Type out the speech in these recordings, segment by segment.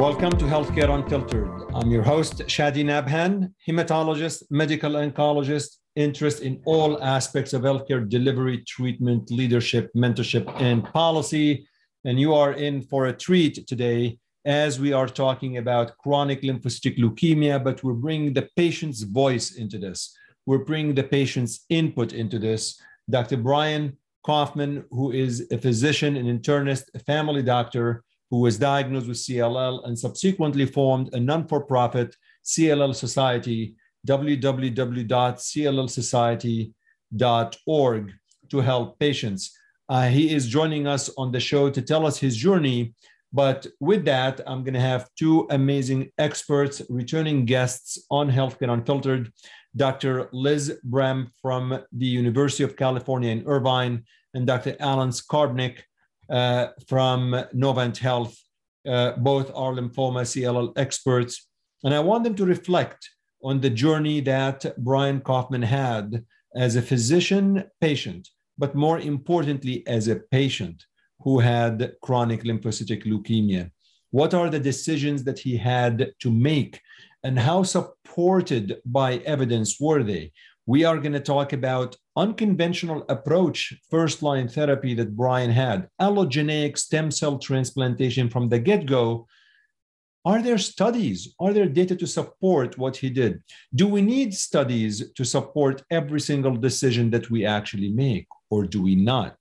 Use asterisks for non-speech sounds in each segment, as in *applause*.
Welcome to Healthcare Unfiltered. I'm your host, Chadi Nabhan, hematologist, medical oncologist, interest in all aspects of healthcare delivery, treatment, leadership, mentorship, and policy. And you are in for a treat today as we are talking about chronic lymphocytic leukemia, but we're bringing the patient's voice into this. We're bringing the patient's input into this. Dr. Brian Koffman, who is a physician, an internist, a family doctor, who was diagnosed with CLL and subsequently formed a non for profit CLL Society, www.cllsociety.org, to help patients. Uh, he is joining us on the show to tell us his journey. But with that, I'm going to have two amazing experts, returning guests on Healthcare Unfiltered Dr. Liz Brem from the University of California in Irvine and Dr. Alan Skarbnik from Novant Health. Uh, both are lymphoma CLL experts. And I want them to reflect on the journey that Brian Koffman had as a physician patient, but more importantly, as a patient who had chronic lymphocytic leukemia. What are the decisions that he had to make and how supported by evidence were they? We are going to talk about unconventional approach first line therapy that Brian had, allogeneic stem cell transplantation from the get-go. Are there studies? Are there data to support what he did? Do we need studies to support every single decision that we actually make, or do we not?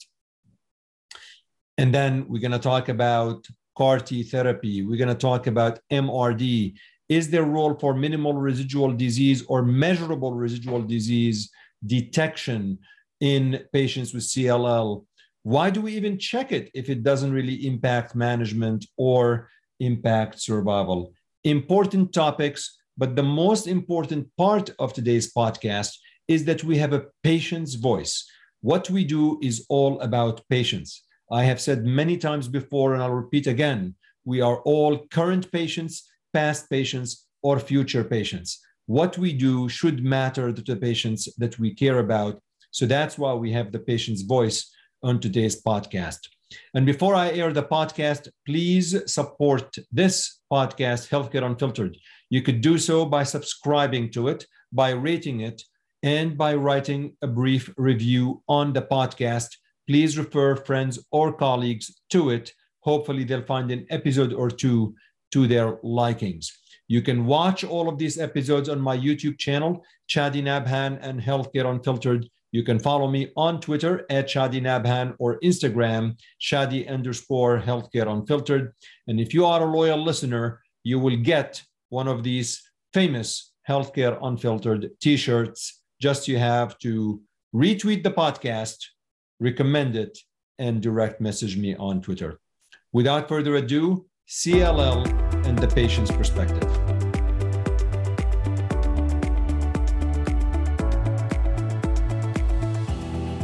And then we're going to talk about CAR T therapy. We're going to talk about MRD. Is there role for minimal residual disease or measurable residual disease detection in patients with CLL? Why do we even check it if it doesn't really impact management or impact survival? Important topics, but the most important part of today's podcast is that we have a patient's voice. What we do is all about patients. I have said many times before, and I'll repeat again we are all current patients past patients, or future patients. What we do should matter to the patients that we care about. So that's why we have the patient's voice on today's podcast. And before I air the podcast, please support this podcast, Healthcare Unfiltered. You could do so by subscribing to it, by rating it, and by writing a brief review on the podcast. Please refer friends or colleagues to it. Hopefully, they'll find an episode or two to their likings. You can watch all of these episodes on my YouTube channel, Chadi Nabhan and Healthcare Unfiltered. You can follow me on Twitter at Chadi Nabhan or Instagram, Chadi underscore Healthcare Unfiltered. And if you are a loyal listener, you will get one of these famous Healthcare Unfiltered t shirts. Just you have to retweet the podcast, recommend it, and direct message me on Twitter. Without further ado, CLL and the patient's perspective.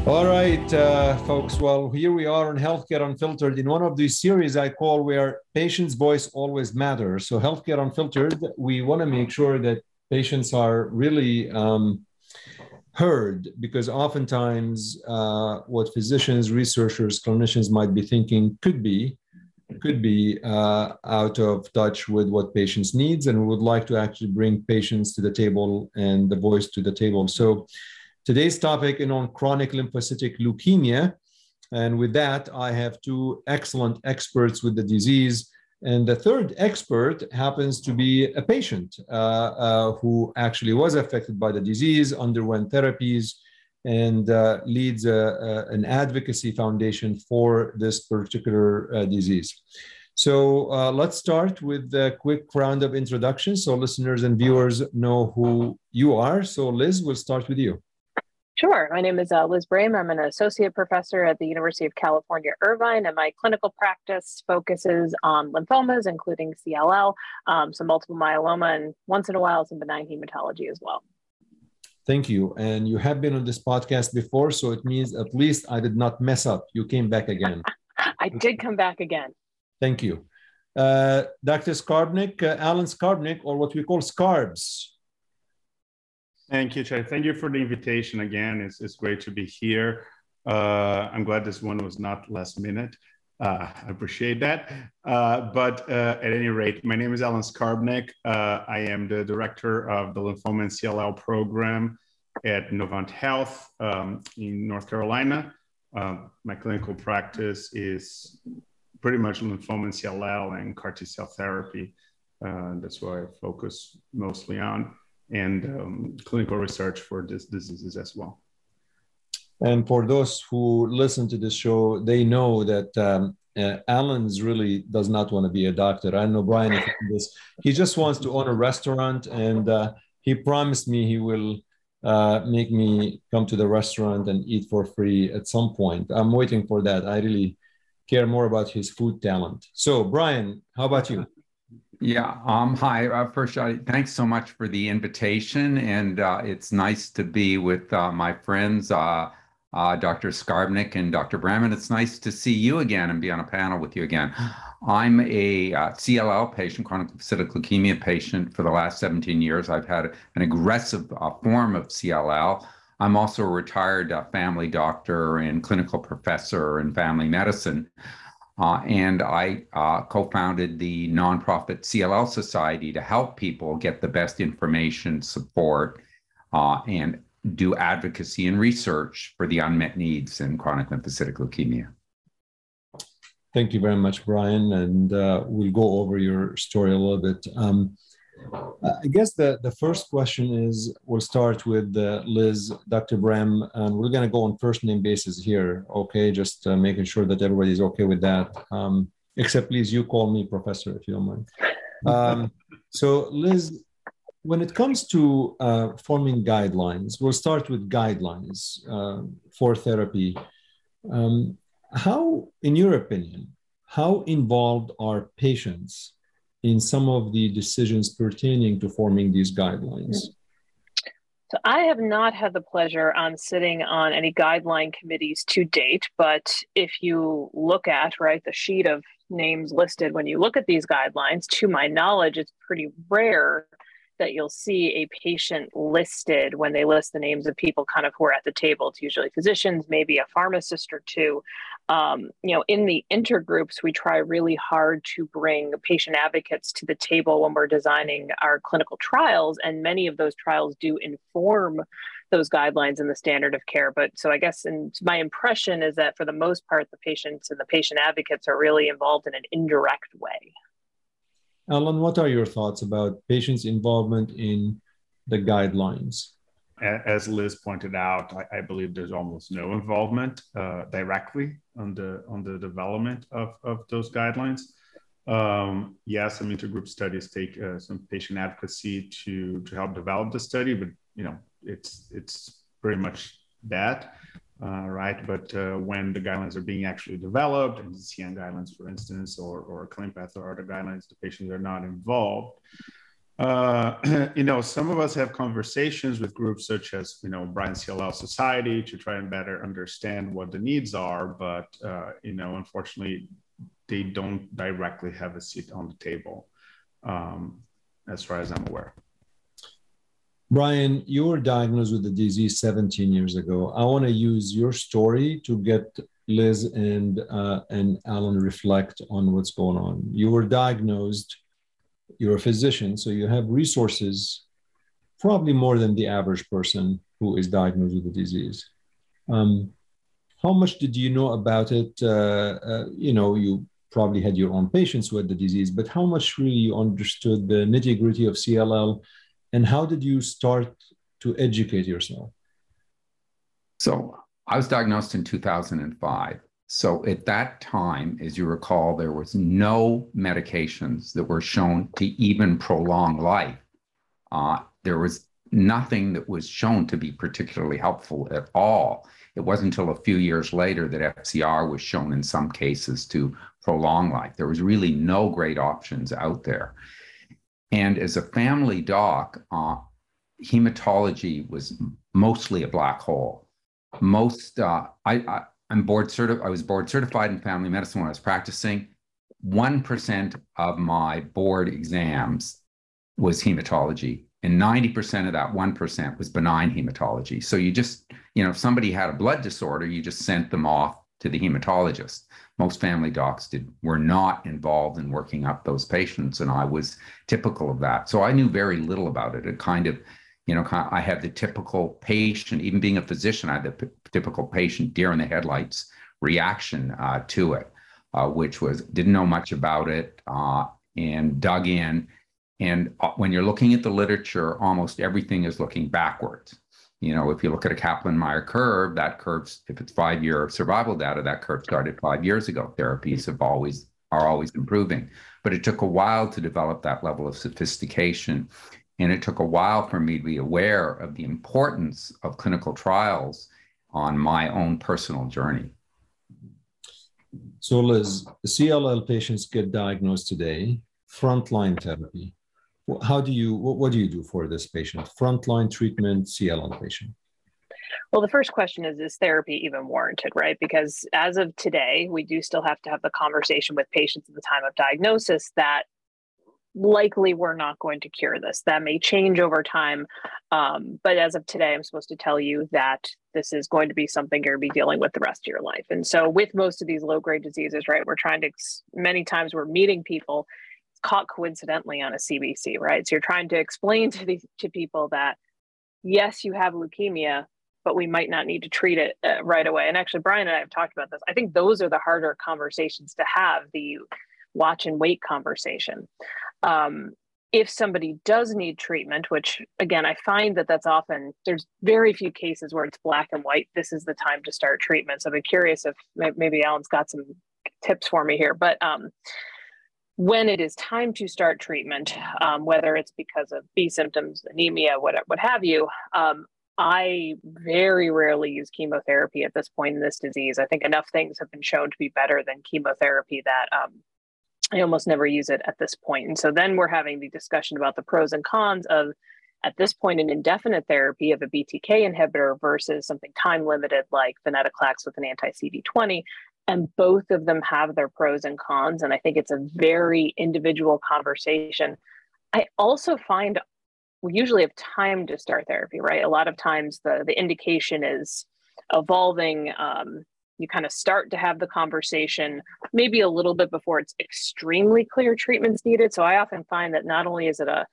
All right, uh, folks. Well, here we are on Healthcare Unfiltered in one of these series I call where patient's voice always matters. So, Healthcare Unfiltered, we want to make sure that patients are really um, heard because oftentimes uh, what physicians, researchers, clinicians might be thinking could be could be uh, out of touch with what patients needs and we would like to actually bring patients to the table and the voice to the table. So today's topic is on chronic lymphocytic leukemia. And with that i have two excellent experts with the disease. And the third expert happens to be a patient uh, uh, who actually was affected by the disease underwent therapies and uh, leads a, a, an advocacy foundation for this particular uh, disease. So uh, let's start with a quick round of introductions so listeners and viewers know who you are. So Liz, we'll start with you. Sure. My name is uh, Liz Brem. I'm an associate professor at the University of California, Irvine, and my clinical practice focuses on lymphomas, including CLL, um, some multiple myeloma, and once in a while, some benign hematology as well. Thank you. And you have been on this podcast before, so it means at least I did not mess up. You came back again. *laughs* I did come back again. Thank you. Uh, Dr. Skarbnik, uh, Alan Skarbnik, or what we call Scarbs. Thank you, Chad. Thank you for the invitation again. It's, it's great to be here. Uh, I'm glad this one was not last minute. Uh, I appreciate that. Uh, but uh, at any rate, my name is Alan Skarbnik. Uh, I am the director of the Lymphoma and CLL program at Novant Health um, in North Carolina. Uh, my clinical practice is pretty much lymphoma and CLL and CAR T cell therapy. Uh, that's what I focus mostly on, and um, clinical research for these diseases as well. And for those who listen to this show, they know that um, uh, Alan's really does not want to be a doctor. I know Brian this. He just wants to own a restaurant, and uh, he promised me he will uh, make me come to the restaurant and eat for free at some point. I'm waiting for that. I really care more about his food talent. So, Brian, how about you? Yeah. Um. Hi. Uh, first, uh, thanks so much for the invitation, and uh, it's nice to be with uh, my friends. Uh, uh, Dr. Skarbnik and Dr. Braman. It's nice to see you again and be on a panel with you again. I'm a uh, CLL patient, chronic lymphocytic leukemia patient for the last 17 years. I've had an aggressive uh, form of CLL. I'm also a retired uh, family doctor and clinical professor in family medicine. Uh, and I uh, co founded the nonprofit CLL Society to help people get the best information, support, and do advocacy and research for the unmet needs in chronic lymphocytic leukemia. Thank you very much, Brian. And uh, we'll go over your story a little bit. Um, I guess the, the first question is we'll start with uh, Liz, Dr. Brem, and we're going to go on first name basis here. Okay, just uh, making sure that everybody's okay with that. Um, except, please, you call me professor if you don't mind. Um, so, Liz, when it comes to uh, forming guidelines, we'll start with guidelines uh, for therapy. Um, how, in your opinion, how involved are patients in some of the decisions pertaining to forming these guidelines? So I have not had the pleasure on sitting on any guideline committees to date, but if you look at right the sheet of names listed when you look at these guidelines, to my knowledge, it's pretty rare that you'll see a patient listed when they list the names of people kind of who are at the table. It's usually physicians, maybe a pharmacist or two. Um, you know, in the intergroups, we try really hard to bring patient advocates to the table when we're designing our clinical trials, and many of those trials do inform those guidelines and the standard of care. But so I guess, and my impression is that for the most part, the patients and the patient advocates are really involved in an indirect way. Alan, what are your thoughts about patients' involvement in the guidelines? As Liz pointed out, I, I believe there's almost no involvement uh, directly on the on the development of, of those guidelines. Um, yes, some intergroup studies take uh, some patient advocacy to to help develop the study, but you know it's it's pretty much that uh, right? But uh, when the guidelines are being actually developed, and the CN guidelines, for instance, or, or ClinPath or other guidelines, the patients are not involved. Uh, *clears throat* you know, some of us have conversations with groups such as, you know, Brian CLL Society to try and better understand what the needs are, but, uh, you know, unfortunately, they don't directly have a seat on the table, um, as far as I'm aware. Brian, you were diagnosed with the disease 17 years ago. I want to use your story to get Liz and uh, and Alan reflect on what's going on. You were diagnosed. You're a physician, so you have resources, probably more than the average person who is diagnosed with the disease. Um, how much did you know about it? Uh, uh, you know, you probably had your own patients with the disease, but how much really you understood the nitty gritty of CLL? And how did you start to educate yourself? So I was diagnosed in 2005. So at that time, as you recall, there was no medications that were shown to even prolong life. Uh, there was nothing that was shown to be particularly helpful at all. It wasn't until a few years later that FCR was shown in some cases to prolong life. There was really no great options out there. And as a family doc, uh, hematology was mostly a black hole. Most, uh, I, I, am board certified. I was board certified in family medicine when I was practicing. One percent of my board exams was hematology, and ninety percent of that one percent was benign hematology. So you just, you know, if somebody had a blood disorder, you just sent them off to the hematologist. Most family docs did were not involved in working up those patients, and I was typical of that. So I knew very little about it. It kind of, you know, I had the typical patient, even being a physician, I had the p- typical patient deer in the headlights reaction uh, to it, uh, which was didn't know much about it uh, and dug in. And uh, when you're looking at the literature, almost everything is looking backwards you know, if you look at a Kaplan-Meier curve, that curve, if it's five-year survival data, that curve started five years ago. Therapies have always are always improving, but it took a while to develop that level of sophistication, and it took a while for me to be aware of the importance of clinical trials on my own personal journey. So, Liz, CLL patients get diagnosed today, frontline therapy how do you what, what do you do for this patient? Frontline treatment cll patient? Well the first question is is therapy even warranted right? Because as of today we do still have to have the conversation with patients at the time of diagnosis that likely we're not going to cure this. That may change over time um, but as of today i'm supposed to tell you that this is going to be something you're going to be dealing with the rest of your life. And so with most of these low grade diseases right we're trying to many times we're meeting people caught coincidentally on a CBC, right? So you're trying to explain to to people that yes, you have leukemia, but we might not need to treat it uh, right away. And actually, Brian and I have talked about this. I think those are the harder conversations to have the watch and wait conversation. Um, if somebody does need treatment, which again, I find that that's often, there's very few cases where it's black and white. This is the time to start treatment. So I'd be curious if maybe Alan's got some tips for me here. But um, when it is time to start treatment, um, whether it's because of B symptoms, anemia, what, what have you, um, I very rarely use chemotherapy at this point in this disease. I think enough things have been shown to be better than chemotherapy that um, I almost never use it at this point. And so then we're having the discussion about the pros and cons of, at this point, an indefinite therapy of a BTK inhibitor versus something time limited like venetoclax with an anti CD20 and both of them have their pros and cons and i think it's a very individual conversation. I also find we usually have time to start therapy right? A lot of times the the indication is evolving um, you kind of start to have the conversation maybe a little bit before it's extremely clear treatments needed. So i often find that not only is it a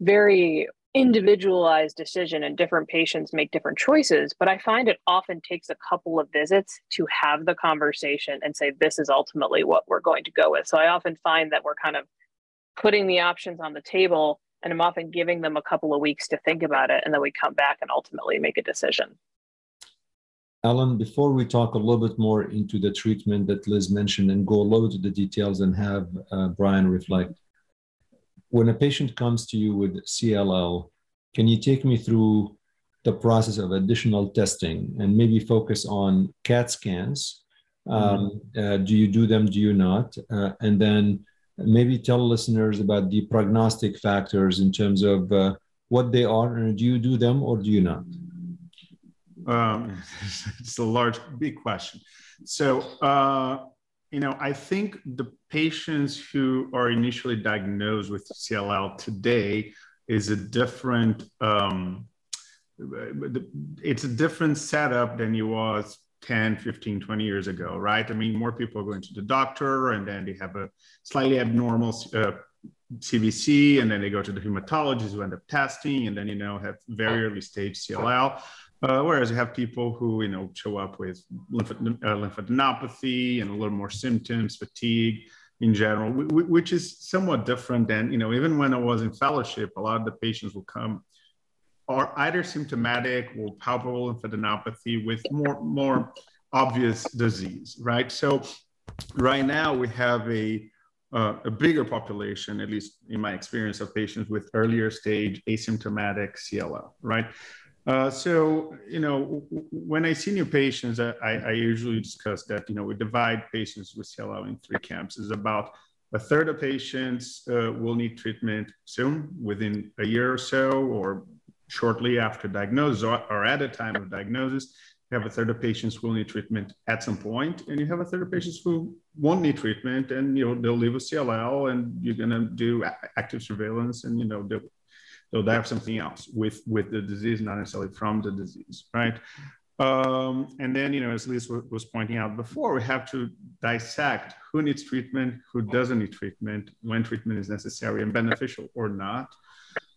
very individualized decision and different patients make different choices but i find it often takes a couple of visits to have the conversation and say this is ultimately what we're going to go with. So i often find that we're kind of putting the options on the table and i'm often giving them a couple of weeks to think about it and then we come back and ultimately make a decision. Alan before we talk a little bit more into the treatment that liz mentioned and go a little to the details and have uh, brian reflect when a patient comes to you with CLL, can you take me through the process of additional testing and maybe focus on CAT scans? Um, mm-hmm. uh, do you do them? Do you not? Uh, and then maybe tell listeners about the prognostic factors in terms of uh, what they are, and do you do them or do you not? Um, *laughs* it's a large, big question. So uh, you know, I think the patients who are initially diagnosed with CLL today is a different, um, it's a different setup than it was 10, 15, 20 years ago, right? I mean, more people are going to the doctor and then they have a slightly abnormal uh, CBC and then they go to the hematologist who end up testing and then, you know, have very early stage CLL. Uh, whereas you have people who you know show up with lymph- uh, lymphadenopathy and a little more symptoms, fatigue in general, which is somewhat different than you know even when I was in fellowship, a lot of the patients will come are either symptomatic or palpable lymphadenopathy with more more obvious disease, right? So right now we have a uh, a bigger population, at least in my experience, of patients with earlier stage asymptomatic CLL, right? Uh, so, you know, when I see new patients, I, I, usually discuss that, you know, we divide patients with CLL in three camps. Is about a third of patients uh, will need treatment soon, within a year or so, or shortly after diagnosis, or, or at a time of diagnosis. You have a third of patients will need treatment at some point, and you have a third of patients who won't need treatment, and you know they'll live with CLL, and you're gonna do active surveillance, and you know they'll so they have something else with with the disease, not necessarily from the disease, right? Um, and then, you know, as Liz was pointing out before, we have to dissect who needs treatment, who doesn't need treatment, when treatment is necessary and beneficial or not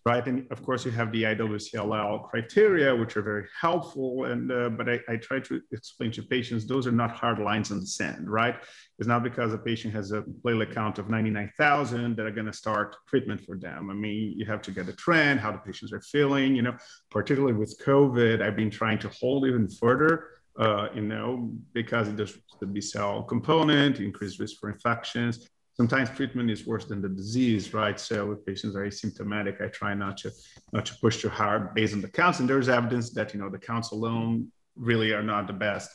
right? And of course, you have the IWCLL criteria, which are very helpful. And uh, but I, I, try to explain to patients those are not hard lines in the sand, right? It's not because a patient has a platelet count of 99,000 that are going to start treatment for them. I mean, you have to get a trend, how the patients are feeling. You know, particularly with COVID, I've been trying to hold even further. Uh, you know, because it does the B cell component, increased risk for infections sometimes treatment is worse than the disease, right? So if patients are asymptomatic, I try not to not to push too hard based on the counts. And there's evidence that you know the counts alone really are not the best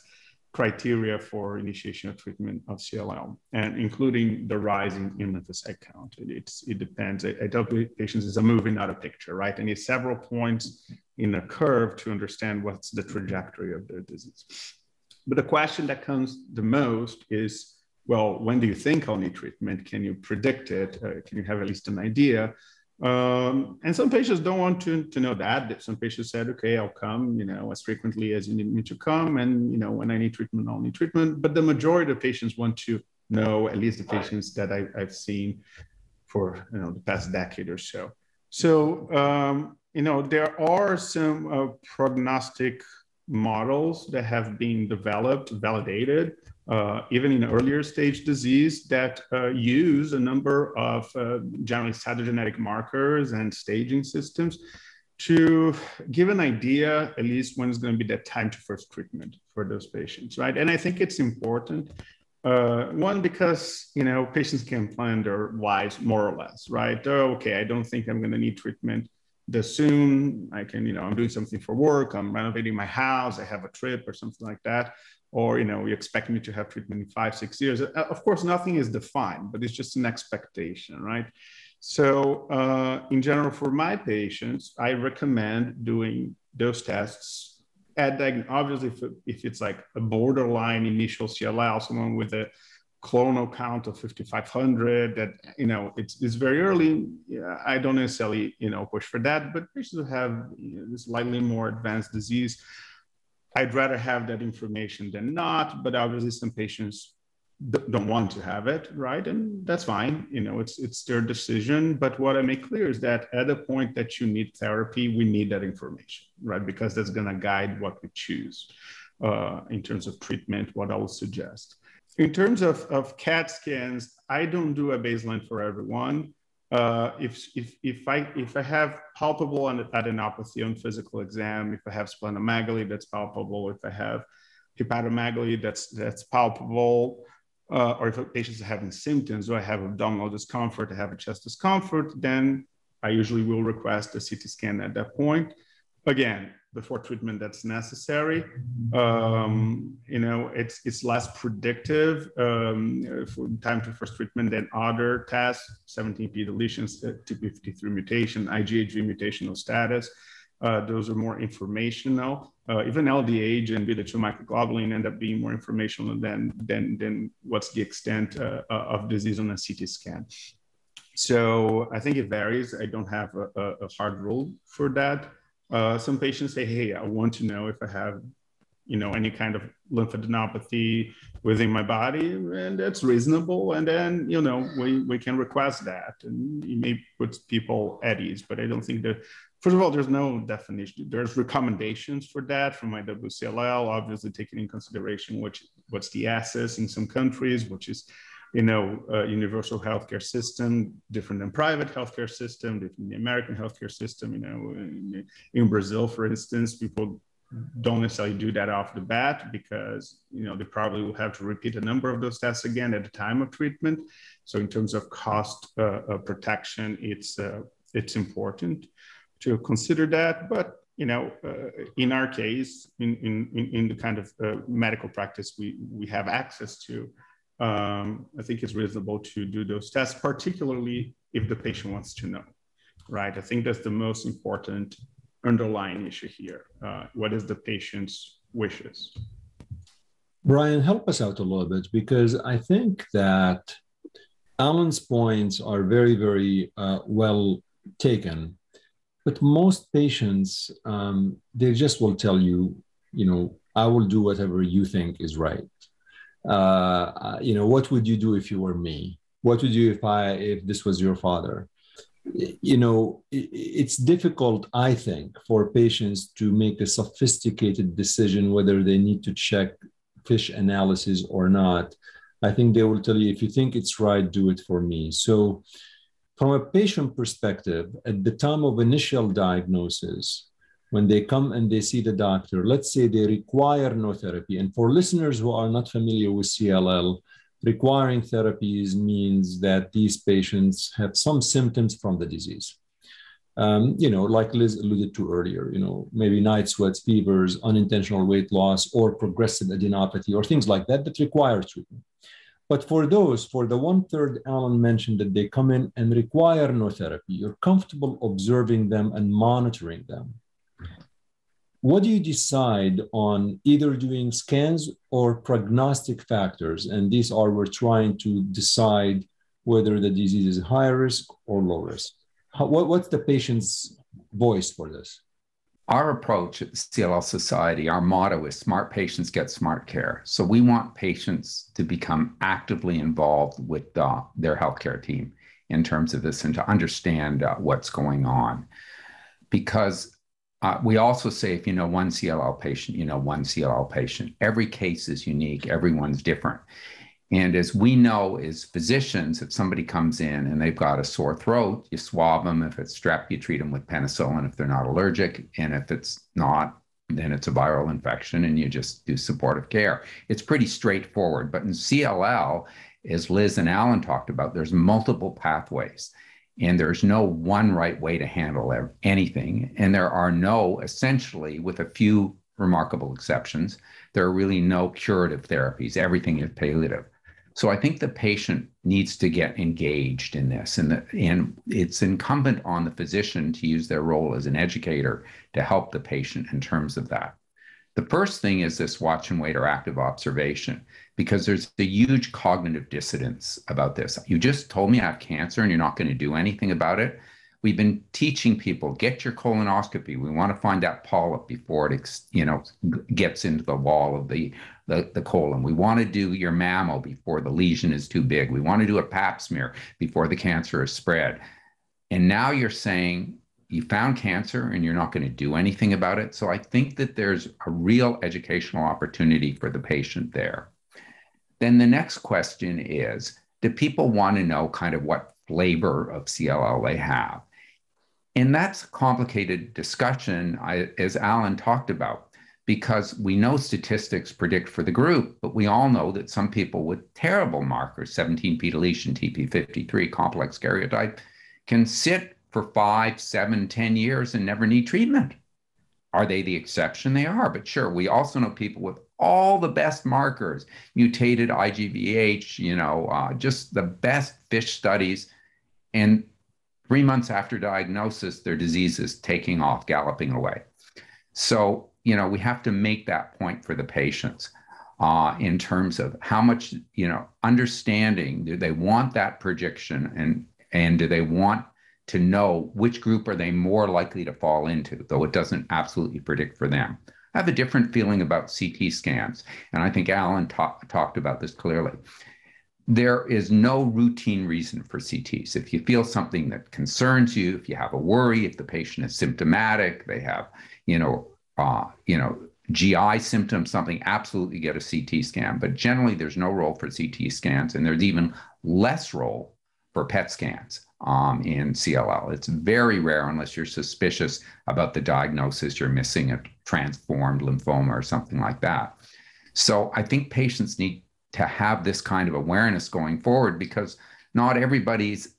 criteria for initiation of treatment of CLL, and including the rising in lymphocyte count. It, it's, it depends. I, I tell patients it's a movie, not a picture, right? I need several points in a curve to understand what's the trajectory of the disease. But the question that comes the most is well, when do you think I'll need treatment? Can you predict it? Uh, can you have at least an idea? Um, and some patients don't want to, to know that. Some patients said, okay, I'll come, you know, as frequently as you need me to come. And, you know, when I need treatment, I'll need treatment. But the majority of patients want to know, at least the patients that I, have seen for, you know, the past decade or so. So, um, you know, there are some uh, prognostic models that have been developed, validated uh, even in earlier stage disease that uh, use a number of uh, generally cytogenetic markers and staging systems to give an idea, at least when it's going to be that time to first treatment for those patients, right? And I think it's important. Uh, one, because you know patients can plan their lives more or less, right? Oh, okay, I don't think I'm going to need treatment this soon. I can, you know, I'm doing something for work. I'm renovating my house. I have a trip or something like that or you know you expect me to have treatment in five six years. Uh, of course nothing is defined but it's just an expectation right? So uh, in general for my patients i recommend doing those tests at diagnosis obviously if, if it's like a borderline initial cll someone with a clonal count of 5500 that you know it's, it's very early. Yeah, i don't necessarily you know push for that but patients who have you know, slightly more advanced disease I'd rather have that information than not, but obviously some patients don't want to have it, right? And that's fine. You know, it's it's their decision. But what I make clear is that at the point that you need therapy, we need that information, right? Because that's going to guide what we choose uh, in terms of treatment. What I will suggest. In terms of, of CAT scans, I don't do a baseline for everyone uh, if, if, if, I, if I have palpable adenopathy on physical exam, if I have splenomegaly that's palpable, if I have hepatomegaly that's, that's palpable, uh, or if a patient is having symptoms, or I have abdominal discomfort, I have a chest discomfort, then I usually will request a CT scan at that point. Again, before treatment that's necessary. Um, you know, it's it's less predictive um, for time to first treatment than other tests, 17p deletions, TP53 mutation, IgHV mutational status. Uh, those are more informational. Uh, even LDH and beta-2 microglobulin end up being more informational than, than, than what's the extent uh, of disease on a CT scan. So I think it varies. I don't have a, a hard rule for that. Uh, some patients say, "Hey, I want to know if I have, you know, any kind of lymphadenopathy within my body," and that's reasonable. And then, you know, we we can request that, and it may put people at ease. But I don't think that. First of all, there's no definition. There's recommendations for that from IWCLL, obviously taking in consideration which what's the access in some countries, which is you know, uh, universal healthcare system, different than private healthcare system, different the American healthcare system. You know, in, in, Brazil, for instance, people don't necessarily do that off the bat because you know they probably will have to repeat a number of those tests again at the time of treatment. So, in terms of cost uh, uh, protection, it's uh, it's important to consider that, but you know, uh, in our case, in, in, in the kind of uh, medical practice we, we have access to, um, I think it's reasonable to do those tests, particularly if the patient wants to know, right? I think that's the most important underlying issue here. Uh, what is the patient's wishes? Brian, help us out a little bit because I think that Alan's points are very, very uh, well taken. But most patients, um, they just will tell you, you know, I will do whatever you think is right. Uh, you know, what would you do if you were me? What would you if I if this was your father? You know, it's difficult, I think, for patients to make a sophisticated decision whether they need to check fish analysis or not. I think they will tell you if you think it's right, do it for me. So, from a patient perspective, at the time of initial diagnosis, when they come and they see the doctor, let's say they require no therapy. And for listeners who are not familiar with CLL, requiring therapies means that these patients have some symptoms from the disease. Um, you know, like Liz alluded to earlier, you know, maybe night sweats, fevers, unintentional weight loss, or progressive adenopathy, or things like that that require treatment. But for those, for the one third Alan mentioned that they come in and require no therapy, you're comfortable observing them and monitoring them what do you decide on either doing scans or prognostic factors? And these are we're trying to decide whether the disease is high risk or low risk. How, what, what's the patient's voice for this? Our approach at the CLL Society, our motto is smart patients get smart care. So we want patients to become actively involved with uh, their healthcare team in terms of this and to understand uh, what's going on. Because uh, we also say if you know one CLL patient, you know one CLL patient. Every case is unique, everyone's different. And as we know as physicians, if somebody comes in and they've got a sore throat, you swab them. If it's strep, you treat them with penicillin if they're not allergic. And if it's not, then it's a viral infection and you just do supportive care. It's pretty straightforward. But in CLL, as Liz and Alan talked about, there's multiple pathways and there's no one right way to handle anything. And there are no, essentially, with a few remarkable exceptions, there are really no curative therapies. Everything is palliative. So I think the patient needs to get engaged in this, and, the, and it's incumbent on the physician to use their role as an educator to help the patient in terms of that. The first thing is this watch and wait or active observation because there's a huge cognitive dissonance about this. You just told me I have cancer and you're not going to do anything about it. We've been teaching people get your colonoscopy. We want to find that polyp before it, you know, gets into the wall of the, the, the colon. We want to do your mammo before the lesion is too big. We want to do a pap smear before the cancer is spread. And now you're saying you found cancer and you're not going to do anything about it. So I think that there's a real educational opportunity for the patient there. Then the next question is do people want to know kind of what flavor of CLL they have? And that's a complicated discussion, as Alan talked about, because we know statistics predict for the group, but we all know that some people with terrible markers, 17p deletion, TP53, complex karyotype, can sit for five, seven, ten years and never need treatment. Are they the exception? They are, but sure. We also know people with all the best markers, mutated IGVH, you know, uh, just the best fish studies. And three months after diagnosis, their disease is taking off, galloping away. So, you know, we have to make that point for the patients uh, in terms of how much, you know, understanding do they want that prediction and and do they want to know which group are they more likely to fall into, though it doesn't absolutely predict for them. Have a different feeling about CT scans, and I think Alan talk, talked about this clearly. There is no routine reason for CTs. If you feel something that concerns you, if you have a worry, if the patient is symptomatic, they have, you know, uh, you know, GI symptoms, something, absolutely get a CT scan. But generally, there's no role for CT scans, and there's even less role for PET scans um, in CLL. It's very rare unless you're suspicious about the diagnosis, you're missing a transformed lymphoma or something like that. So I think patients need to have this kind of awareness going forward because not everybody's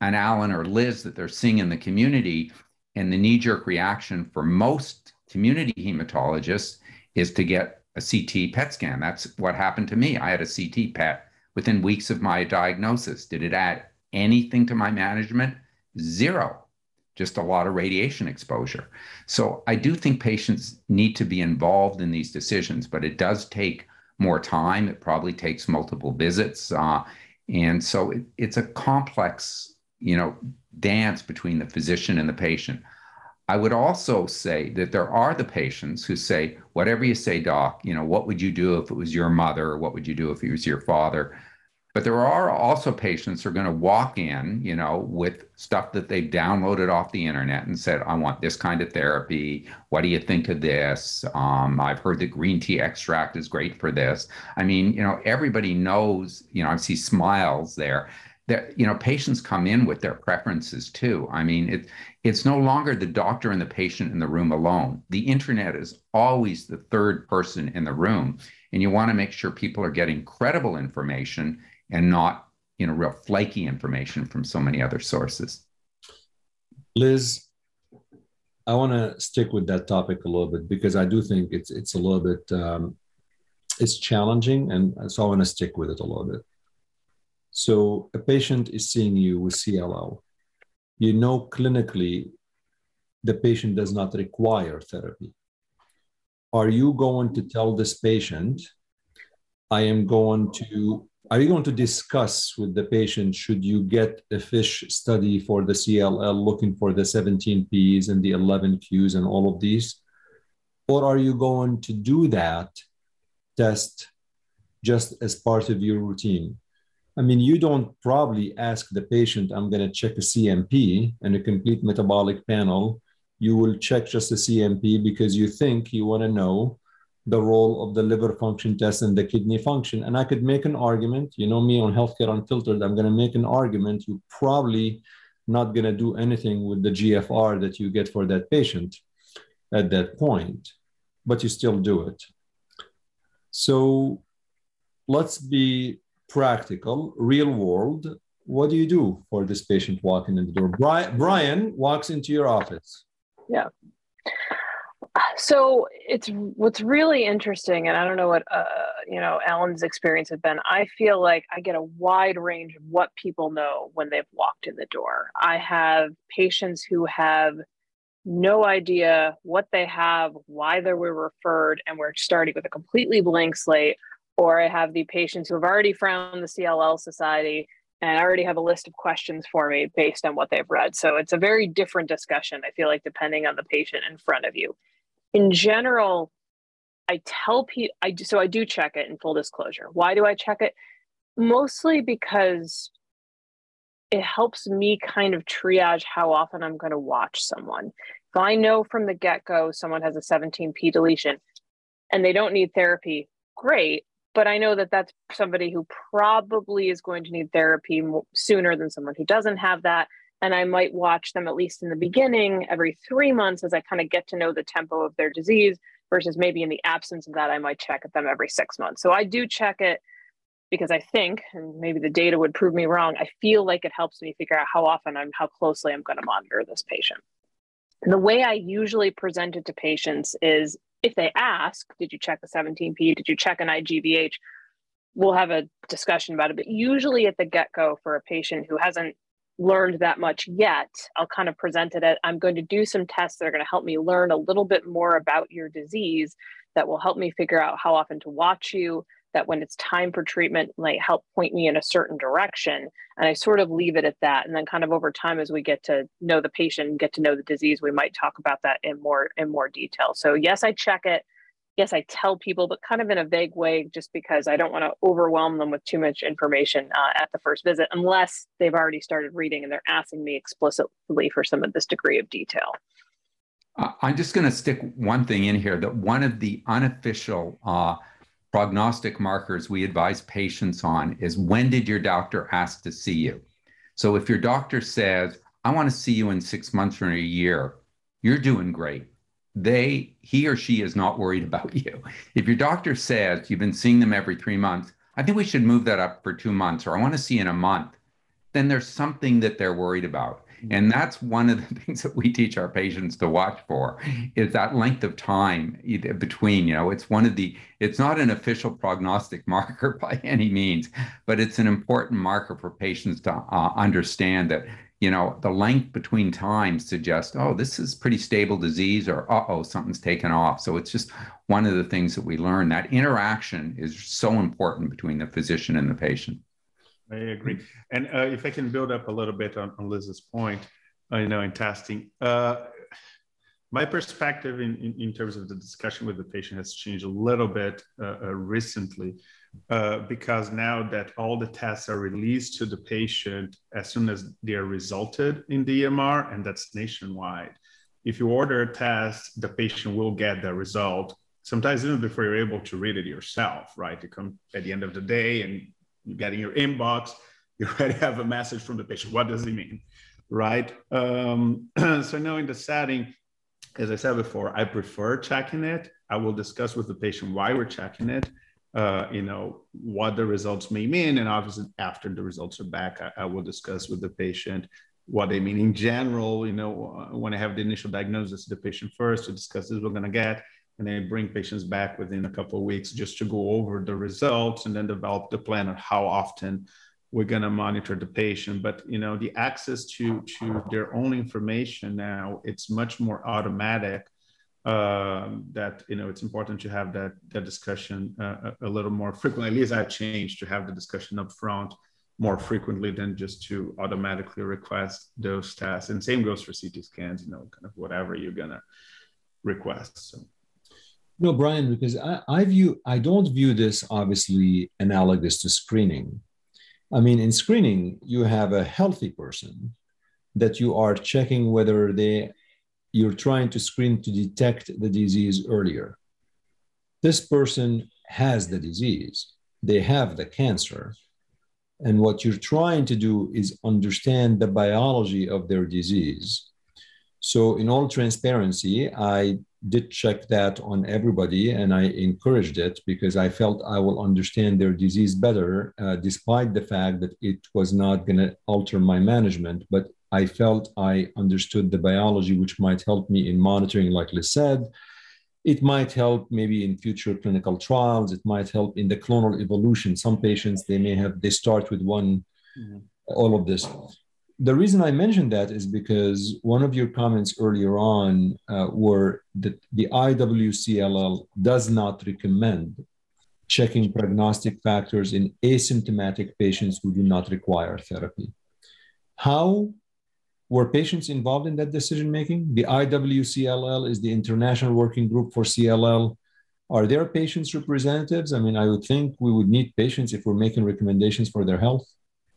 an Alan or Liz that they're seeing in the community. And the knee jerk reaction for most community hematologists is to get a CT PET scan. That's what happened to me. I had a CT PET within weeks of my diagnosis. Did it add anything to my management? Zero, just a lot of radiation exposure. So I do think patients need to be involved in these decisions, but it does take more time. It probably takes multiple visits. Uh, and so it, it's a complex, you know, dance between the physician and the patient. I would also say that there are the patients who say, whatever you say, doc, you know, what would you do if it was your mother? What would you do if it was your father? But there are also patients who are going to walk in, you know, with stuff that they've downloaded off the internet and said, I want this kind of therapy. What do you think of this? Um, I've heard that green tea extract is great for this. I mean, you know, everybody knows, you know, I see smiles there. That, you know, patients come in with their preferences too. I mean, it, it's no longer the doctor and the patient in the room alone. The internet is always the third person in the room. And you want to make sure people are getting credible information and not you know real flaky information from so many other sources. Liz i want to stick with that topic a little bit because i do think it's it's a little bit um, it's challenging and so i want to stick with it a little bit. So a patient is seeing you with cll you know clinically the patient does not require therapy. Are you going to tell this patient i am going to are you going to discuss with the patient should you get a fish study for the CLL looking for the 17 Ps and the 11 Qs and all of these? Or are you going to do that test just as part of your routine? I mean, you don't probably ask the patient, I'm going to check a CMP and a complete metabolic panel. You will check just a CMP because you think you want to know the role of the liver function test and the kidney function. And I could make an argument, you know me on Healthcare Unfiltered, I'm going to make an argument. You're probably not going to do anything with the GFR that you get for that patient at that point, but you still do it. So let's be practical, real world. What do you do for this patient walking in the door? Brian, walks into your office. Yeah. So it's what's really interesting, and I don't know what uh, you know Alan's experience has been. I feel like I get a wide range of what people know when they've walked in the door. I have patients who have no idea what they have, why they were referred, and we're starting with a completely blank slate. Or I have the patients who have already found the CLL Society and I already have a list of questions for me based on what they've read. So it's a very different discussion, I feel like, depending on the patient in front of you in general, I tell people, I do, so I do check it in full disclosure. Why do I check it? Mostly because it helps me kind of triage how often I'm going to watch someone. If I know from the get go someone has a 17p deletion and they don't need therapy, great. But I know that that's somebody who probably is going to need therapy sooner than someone who doesn't have that and I might watch them at least in the beginning every three months as I kind of get to know the tempo of their disease versus maybe in the absence of that, I might check at them every six months. So I do check it because I think, and maybe the data would prove me wrong, I feel like it helps me figure out how often I'm, how closely I'm going to monitor this patient. And the way I usually present it to patients is if they ask, did you check the 17P? Did you check an IGVH? We'll have a discussion about it. But usually at the get go for a patient who hasn't learned that much yet, I'll kind of present it at I'm going to do some tests that are going to help me learn a little bit more about your disease that will help me figure out how often to watch you, that when it's time for treatment might help point me in a certain direction. And I sort of leave it at that. And then kind of over time as we get to know the patient get to know the disease, we might talk about that in more in more detail. So yes, I check it yes, I tell people, but kind of in a vague way, just because I don't want to overwhelm them with too much information uh, at the first visit, unless they've already started reading and they're asking me explicitly for some of this degree of detail. I'm just going to stick one thing in here that one of the unofficial uh, prognostic markers we advise patients on is when did your doctor ask to see you? So if your doctor says, I want to see you in six months or a year, you're doing great they he or she is not worried about *laughs* you. If your doctor says you've been seeing them every three months, I think we should move that up for two months, or I want to see in a month, then there's something that they're worried about. And that's one of the *laughs* things that we teach our patients to watch for is that length of time between, you know, it's one of the, it's not an official prognostic *laughs* marker by any means, but it's an important marker for patients to uh, understand that you know, the length between times suggests, oh, this is pretty stable disease, or uh oh, something's taken off. So it's just one of the things that we learn. That interaction is so important between the physician and the patient. I agree. And uh, if I can build up a little bit on, on Liz's point, uh, you know, in testing, uh, my perspective in, in, in, terms of the discussion with the patient has changed a little bit uh, uh, recently uh, because now that all the tests are released to the patient as soon as they are resulted in the EMR, and that's nationwide. If you order a test, the patient will get the result sometimes even before you're able to read it yourself, right? You come at the end of the day and you get in your inbox, *laughs* you already have a message from the patient. What does it mean, right? Um, *clears throat* so now in the setting, as I said before, I prefer checking it. I will discuss with the patient why we're checking it, uh, you know, what the results may mean. And obviously after the results are back, I, I will discuss with the patient what they mean in general, you know, when I have the initial diagnosis, the patient first to discuss this we're going to get and then bring patients back within a couple of weeks just to go over the results and then develop the plan of how often we're going to monitor the patient but you know the access to to their own information now it's much more automatic uh, that you know it's important to have that that discussion uh, a, a, little more frequently. At least i've changed to have the discussion up front more frequently than just to automatically request those tests and same goes for ct scans you know kind of whatever you're to request so. No, Brian, because I, I view I don't view this obviously analogous to screening. I mean, in screening, you have a healthy person that you are checking whether they you're trying to screen to detect the disease earlier. This person has the disease, they have the cancer. And what you're trying to do is understand the biology of their disease. So, in all transparency, I did check that on everybody and I encouraged it because I felt I will understand their disease better, uh, despite the fact that it was not going to alter my management. But I felt I understood the biology, which might help me in monitoring, like Liz said. It might help maybe in future clinical trials. It might help in the clonal evolution. Some patients, they may have, they start with one, mm-hmm. all of this the reason I mentioned that is because one of your comments earlier on uh, were that the IWCLL does not recommend checking prognostic factors in asymptomatic patients who do not require therapy. How were patients involved in that decision making? The IWCLL is the International Working Group for CLL. Are there patients' representatives? I mean, I would think we would need patients if we're making recommendations for their health.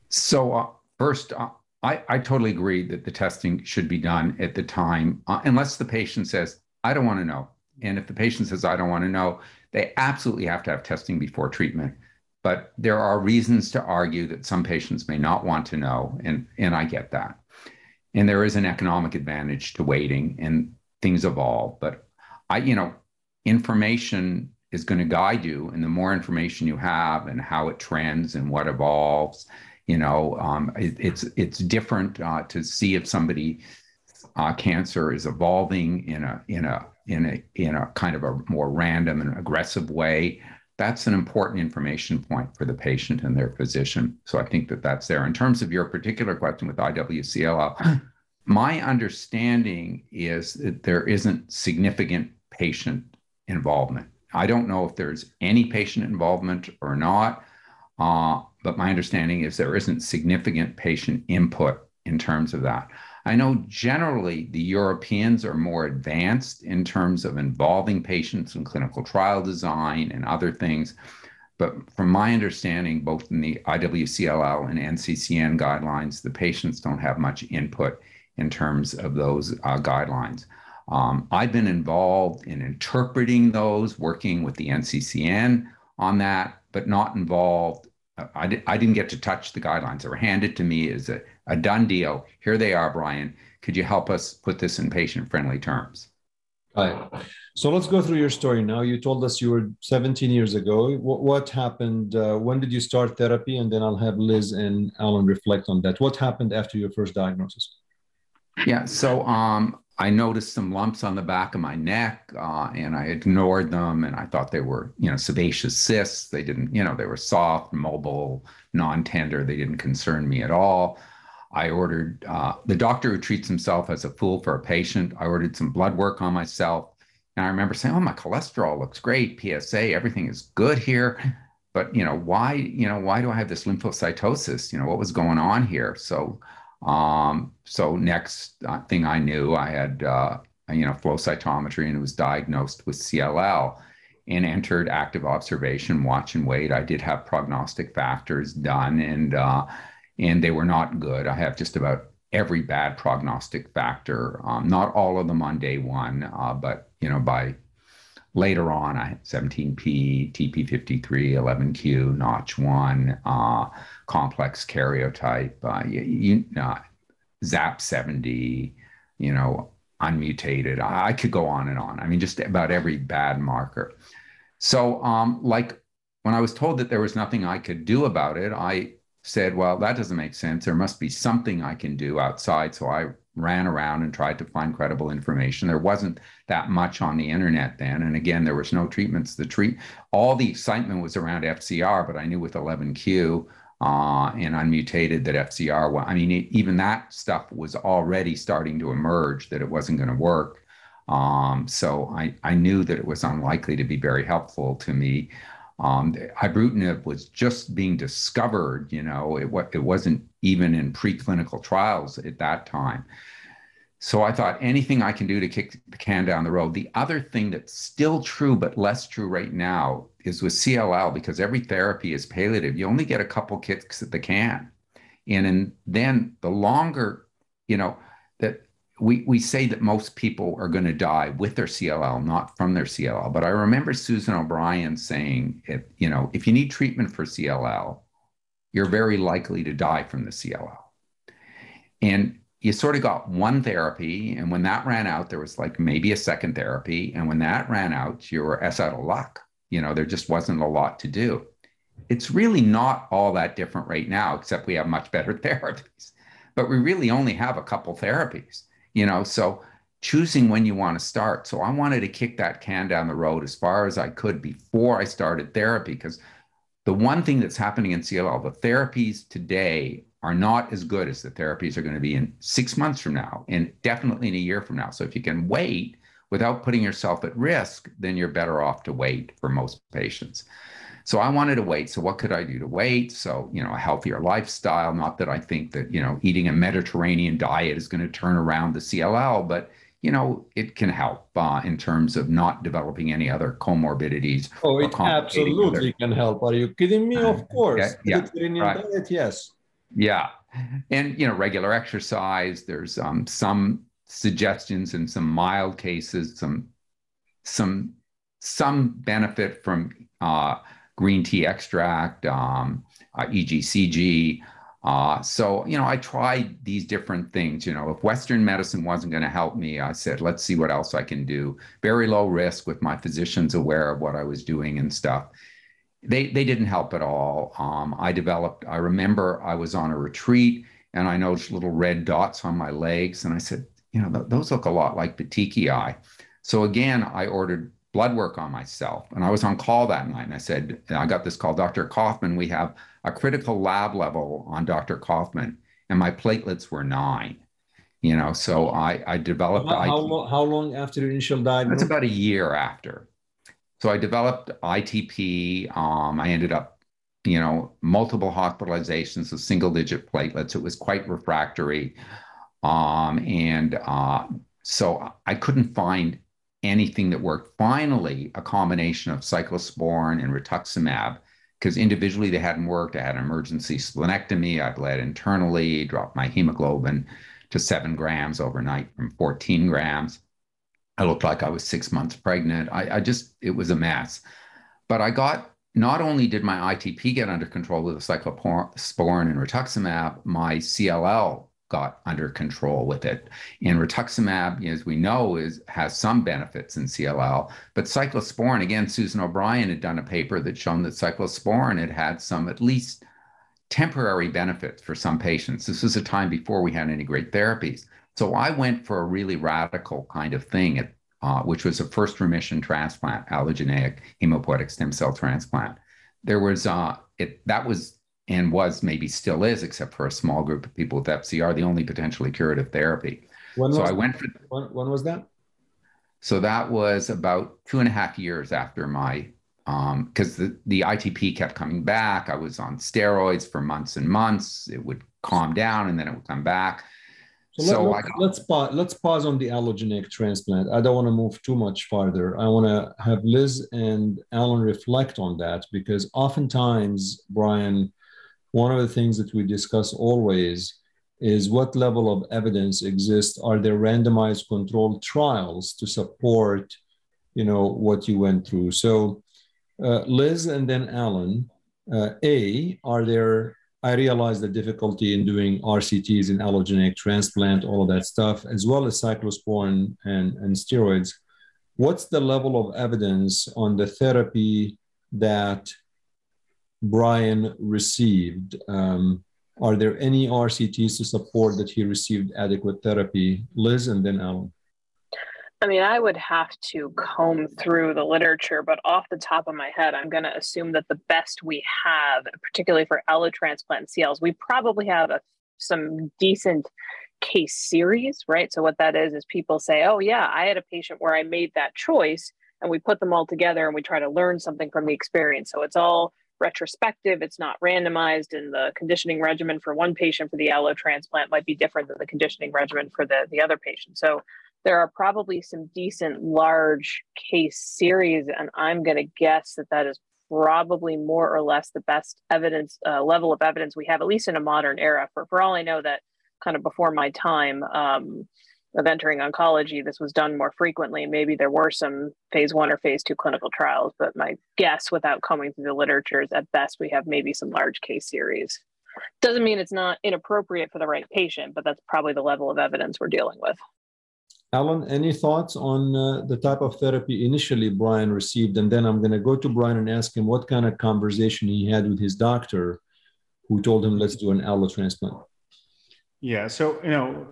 So, uh, first, uh, I, I totally agree that the testing should be done at the time, uh, unless the patient says, I don't want to know. And if the patient says, I don't want to know, they absolutely have to have testing before treatment. But there are reasons to argue that some patients may not want to know. And, and I get that. And there is an economic advantage to waiting and things evolve. But I, you know, information is going to guide you. And the more information you have and how it trends and what evolves you know, um, it, it's it's different uh, to see if somebody uh, cancer is evolving in a in a in a in a kind of a more random and aggressive way. That's an important information point for the patient and their physician. So I think that that's there. In terms of your particular question with IWCLL, *clears throat* my understanding is that there isn't significant patient involvement. I don't know if there's any patient involvement or not. Uh, but my understanding is there isn't significant patient input in terms of that. I know generally the Europeans are more advanced in terms of involving patients in clinical trial design and other things. But from my understanding, both in the IWCLL and NCCN guidelines, the patients don't have much input in terms of those uh, guidelines. Um, I've been involved in interpreting those, working with the NCCN on that, but not involved I, di- I didn't get to touch the guidelines. They were handed to me as a, a done deal. Here they are, Brian. Could you help us put this in patient friendly terms? Right. So let's go through your story now. You told us you were 17 years ago. What, what happened? Uh, when did you start therapy? And then I'll have Liz and Alan reflect on that. What happened after your first diagnosis? Yeah. So um, I noticed some lumps on the back of my neck, uh, and I ignored them, and I thought they were, you know, sebaceous cysts. They didn't, you know, they were soft, mobile, non-tender. They didn't concern me at all. I ordered uh, the doctor who treats himself as a fool for a patient. I ordered some blood work on myself, and I remember saying, "Oh, my cholesterol looks great. PSA, everything is good here." But you know, why, you know, why do I have this lymphocytosis? You know, what was going on here? So um, so next uh, thing I knew, I had uh, you know, flow cytometry and it was diagnosed with CLL and entered active observation, watch and wait. I did have prognostic factors done, and uh, and they were not good. I have just about every bad prognostic factor. Um, not all of them on day one, uh, but you know by later on, I had 17p, TP53, 11q, Notch1, uh, complex karyotype, uh, you, you, uh, ZAP70, you know, unmutated. I, I could go on and on. I mean, just about every bad marker. So, um, like when I was told that there was nothing I could do about it, I said, well, that doesn't make sense. There must be something I can do outside. So I ran around and tried to find credible information. There wasn't that much on the internet then. And again, there was no treatments. The treat all the excitement was around FCR, but I knew with 11Q uh, and unmutated that FCR, well, I mean, it, even that stuff was already starting to emerge that it wasn't going to work. Um, so I, I knew that it was unlikely to be very helpful to me. Um, ibrutinib was just being discovered, you know, it, it wasn't even in preclinical trials at that time. So I thought anything I can do to kick the can down the road. The other thing that's still true, but less true right now, is with CLL, because every therapy is palliative, you only get a couple kicks at the can. And, and then the longer, you know, we, we say that most people are going to die with their CLL, not from their CLL. But I remember Susan O'Brien saying, if, you know, if you need treatment for CLL, you're very likely to die from the CLL. And you sort of got one therapy. And when that ran out, there was like maybe a second therapy. And when that ran out, you were S out of luck. You know, there just wasn't a lot to do. It's really not all that different right now, except we have much better *laughs* therapies. But we really only have a couple therapies you know so choosing when you want to start. So i wanted to kick that can down the road as far as i could before i started therapy because the one thing that's happening in cll the therapies today are not as good as the therapies are going to be in six months from now and definitely in a year from now. So if you can wait without putting yourself at risk then you're better off to wait for most patients so I wanted to wait. So what could I do to wait? So, you know, a healthier lifestyle. Not that I think that, you know, eating a Mediterranean diet is going to turn around the CLL, but you know, it can help uh, in terms of not developing any other comorbidities. Oh, it absolutely other... can help. Are you kidding me? Of course. Yeah, yeah right. diet, yes. Yeah. And, you know, regular exercise, there's um, some suggestions in some mild cases, some, some, some benefit from uh, green tea extract, um, uh, EGCG. Uh, so, you know, I tried these different things. You know, if Western medicine wasn't going to help me, I said, let's see what else I can do. Very low risk with my physicians aware of what I was doing and stuff. They, they didn't help at all. Um, I developed, I remember I was on a retreat and I noticed little red dots on my legs. And I said, you know, th- those look a lot like petechiae. So again, I ordered blood work on myself. And I was on call that night and I said, I got this call, Dr. Koffman, we have a critical lab level on Dr. Koffman, and my platelets were nine. You know, so I, I developed. How, how, long, how long after the initial diagnosis? That's about a year after. So I developed ITP. Um, I ended up, you know, multiple hospitalizations of single digit platelets. It was quite refractory. Um, and uh, so I couldn't find anything that worked. Finally, a combination of cyclosporin and rituximab, because individually they hadn't worked. I had an emergency splenectomy. I bled internally, dropped my hemoglobin to seven grams overnight from 14 grams. I looked like I was six months pregnant. I, I just, it was a mess. But I got, not only did my ITP get under control with the cyclosporin and rituximab, my CLL got under control with it. And rituximab, as we know, is has some benefits in CLL, but cyclosporin, again, Susan O'Brien had done a paper that shown that cyclosporin had had some at least temporary benefits for some patients. This was a time before we had any great therapies. So I went for a really radical kind of thing, at, uh, which was a first remission transplant, allogeneic hematopoietic stem cell transplant. There was uh, it that was and was maybe still is, except for a small group of people with FCR, the only potentially curative therapy. When so I went for. When, when was that? So that was about two and a half years after my, because um, the, the ITP kept coming back. I was on steroids for months and months. It would calm down and then it would come back. So, so let, us let's, pause, let's pause on the allogeneic transplant. I don't want to move too much farther. I want to have Liz and Alan reflect on that because oftentimes, Brian, one of the things that we discuss always is what level of evidence exists. Are there randomized controlled trials to support, you know, what you went through? So, uh, Liz and then Alan, uh, A, are there I realize the difficulty in doing RCTs in allogeneic transplant, all of that stuff, as well as cyclosporin and, and steroids. What's the level of evidence on the therapy that Brian received? Um, are there any RCTs to support that he received adequate therapy? Liz and then Alan. I mean, I would have to comb through the literature, but off the top of my head, I'm going to assume that the best we have, particularly for allotransplant CLs, we probably have a, some decent case series, right? So, what that is, is people say, oh, yeah, I had a patient where I made that choice, and we put them all together and we try to learn something from the experience. So, it's all retrospective, it's not randomized, and the conditioning regimen for one patient for the allo transplant might be different than the conditioning regimen for the, the other patient. So, there are probably some decent large case series, and I'm going to guess that that is probably more or less the best evidence uh, level of evidence we have, at least in a modern era. For for all I know, that kind of before my time um, of entering oncology, this was done more frequently. Maybe there were some phase one or phase two clinical trials, but my guess, without combing through the literature, is at best we have maybe some large case series. Doesn't mean it's not inappropriate for the right patient, but that's probably the level of evidence we're dealing with. Alan, any thoughts on uh, the type of therapy initially Brian received? And then I'm going to go to Brian and ask him what kind of conversation he had with his doctor who told him, let's do an allo transplant. Yeah, so, you know,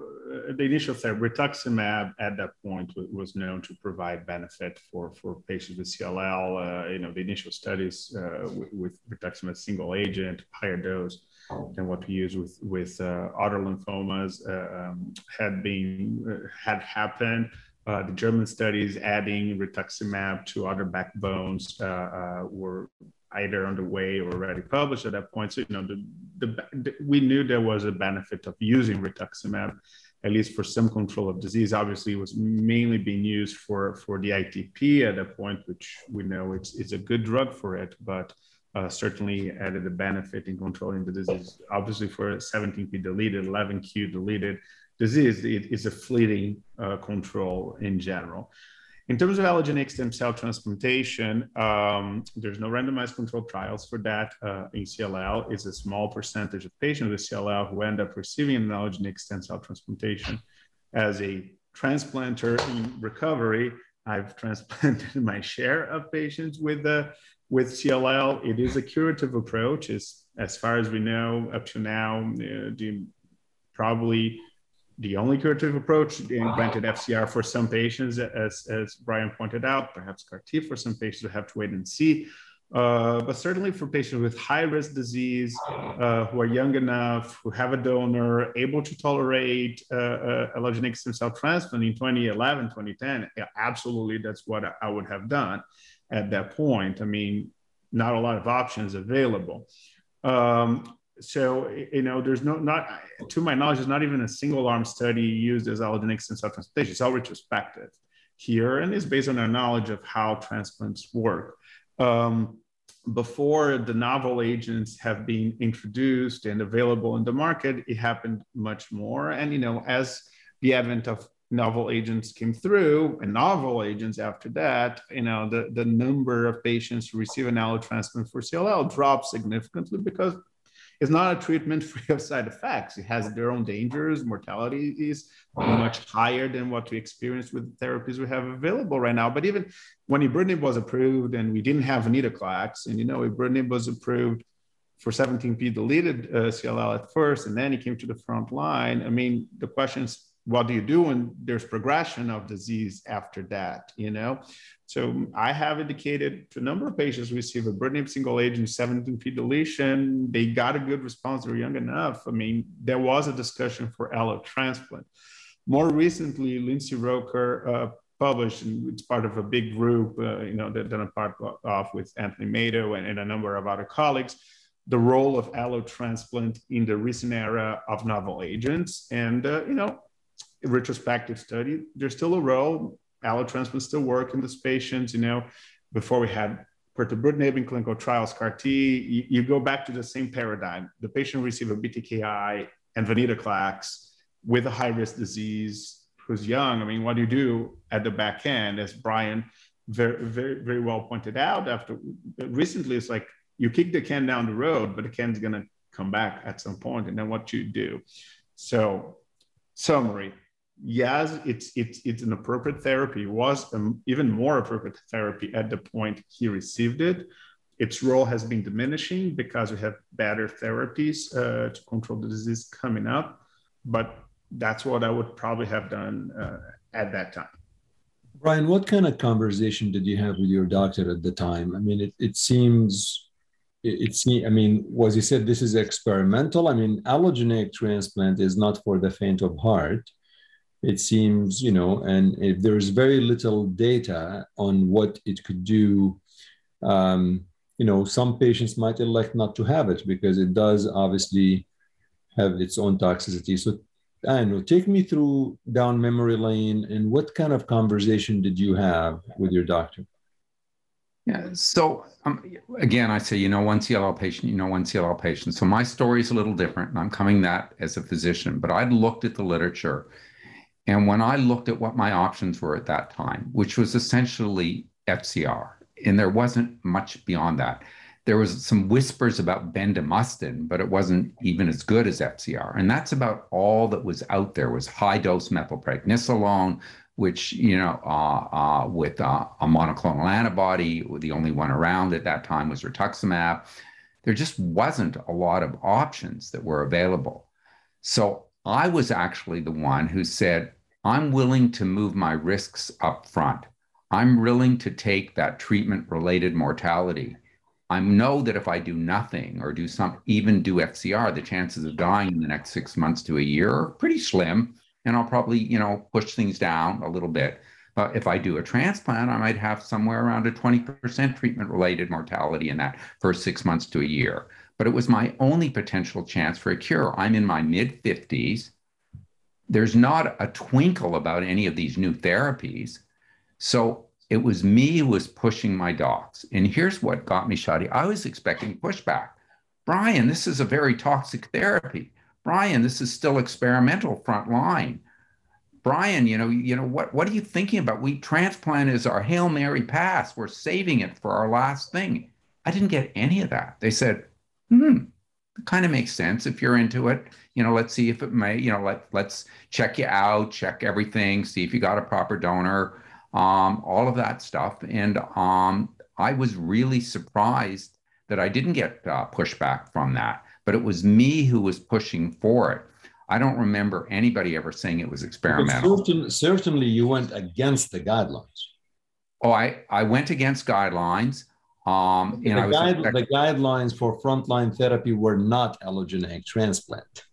the initial therapy, rituximab at that point was known to provide benefit for, for patients with CLL. Uh, you know, the initial studies uh, with, with rituximab single agent, higher dose, than what we use with with uh, other lymphomas uh, um, had been uh, had happened. Uh, the German studies adding rituximab to other backbones uh, uh, were either on the way or already published at that point. So you know, the, the, the, we knew there was a benefit of using rituximab, at least for some control of disease. Obviously, was mainly being used for for the ITP at that point, which we know it's it's a good drug for it, but uh, certainly added a benefit in controlling the disease. Obviously, for 17p deleted, 11q deleted disease, it is a fleeting uh, control in general. In terms of allogeneic stem cell transplantation, um, there's no randomized controlled trials for that uh, in CLL. It's a small percentage of patients with CLL who end up receiving an allogeneic stem cell transplantation. As a transplanter in recovery, I've *laughs* transplanted my share of patients with the with CLL, it is a curative approach. Is as far as we know up to now, uh, the, probably the only curative approach. Granted, FCR for some patients, as as Brian pointed out, perhaps CAR T for some patients. We have to wait and see. Uh, but certainly for patients with high risk disease uh, who are young enough, who have a donor, able to tolerate uh, uh allogeneic stem cell transplant in 2011, 2010, yeah, absolutely, that's what I would have done at that point. I mean, not a lot of options available. Um, so you know, there's no not to my knowledge, there's not even a single arm study used as allogeneic stem cell transplantation. It's all retrospective here, and it's based on our knowledge of how transplants work. Um, before the novel agents have been introduced and available in the market, it happened much more. And you know, as the advent of novel agents came through and novel agents after that, you know, the, the number of patients who receive an allotransplant for CLL dropped significantly because it's not a treatment *laughs* free of side effects. It has their own dangers. Mortality is much higher than what we experience with the therapies we have available right now. But even when ibrutinib was approved and we didn't have venetoclax, and you know, ibrutinib was approved for 17p deleted uh, CLL at first, and then it came to the front line. I mean, the questions what do you do when there's progression of disease after that you know? So i have indicated to a number of patients who receive a ibrutinib single agent 17p deletion. They got a good response. They're young enough. I mean there was a discussion for allo transplant more recently Lindsey Roeker uh, published and it's part of a big group uh, you know that, that i'm part of with anthony mato and, and a number of other colleagues the role of allo transplant in the recent era of novel agents. And uh, you know retrospective study. There's still a role. Allotransplant still work in these patients. You know, before we had pirtobrutinib in clinical trials, CAR T, you, you go back to the same paradigm. The patient receives a BTKI and venetoclax with a high risk disease who's young. I mean, what do you do at the back end, as Brian very, very, very well pointed out after recently, it's like you kick the can down the road, but the can's going to come back at some point, and then what you do. So, summary: yes, it's it's it's an appropriate therapy. It was an even more appropriate therapy at the point he received it. Its role has been diminishing because we have better therapies uh, to control the disease coming up, but that's what I would probably have done uh, at that time. Brian, what kind of conversation did you have with your doctor at the time? I mean, it, it seems, it, it I mean, was he said this is experimental? I mean, allogeneic transplant is not for the faint of heart. It seems, you know, and if there's very little data on what it could do, um, you know, some patients might elect not to have it because it does obviously have its own toxicity. So I don't know, take me through down memory lane and what kind of conversation did you have with your doctor? Yeah. So um, again, I say, you know, one CLL patient, you know, one CLL patient. So my story is a little different, and I'm coming that as a physician. But I'd looked at the literature, and when I looked at what my options were at that time, which was essentially FCR, and there wasn't much beyond that there was some whispers about bendamustine, but it wasn't even as good as FCR. And that's about all that was out there was high dose methylprednisolone, which, you know, uh, uh, with uh, a monoclonal antibody, the only one around at that time was rituximab. There just wasn't a lot of options that were available. So I was actually the one who said, I'm willing to move my risks up front. I'm willing to take that treatment related mortality I know that if I do nothing or do some, even do FCR, the chances of dying in the next six months to a year are pretty slim. And I'll probably, you know, push things down a little bit. But if I do a transplant, I might have somewhere around a 20% treatment related mortality in that first six months to a year. But it was my only potential chance for a cure. I'm in my mid 50s. There's not a twinkle about any of these new therapies. So it was me who was pushing my docs. And here's what got me Chadi I was expecting pushback. Brian, this is a very toxic therapy. Brian, this is still experimental front line. Brian, you know, you know what what are you thinking about? We transplant is our Hail Mary pass. We're saving it for our last thing. I didn't get any of that. They said, hmm, kind of makes sense if you're into it. You know, let's see if it may, you know, let let's check you out, check everything, see if you got a proper donor um, all of that stuff. And um, I was really surprised that I didn't get uh, pushback from that, but it was me who was pushing for it. I don't remember anybody ever saying it was experimental. Certain, certainly, you went against the guidelines. Oh, I, I went against guidelines. Um, and the, guide, the guidelines for frontline therapy were not allogeneic transplant.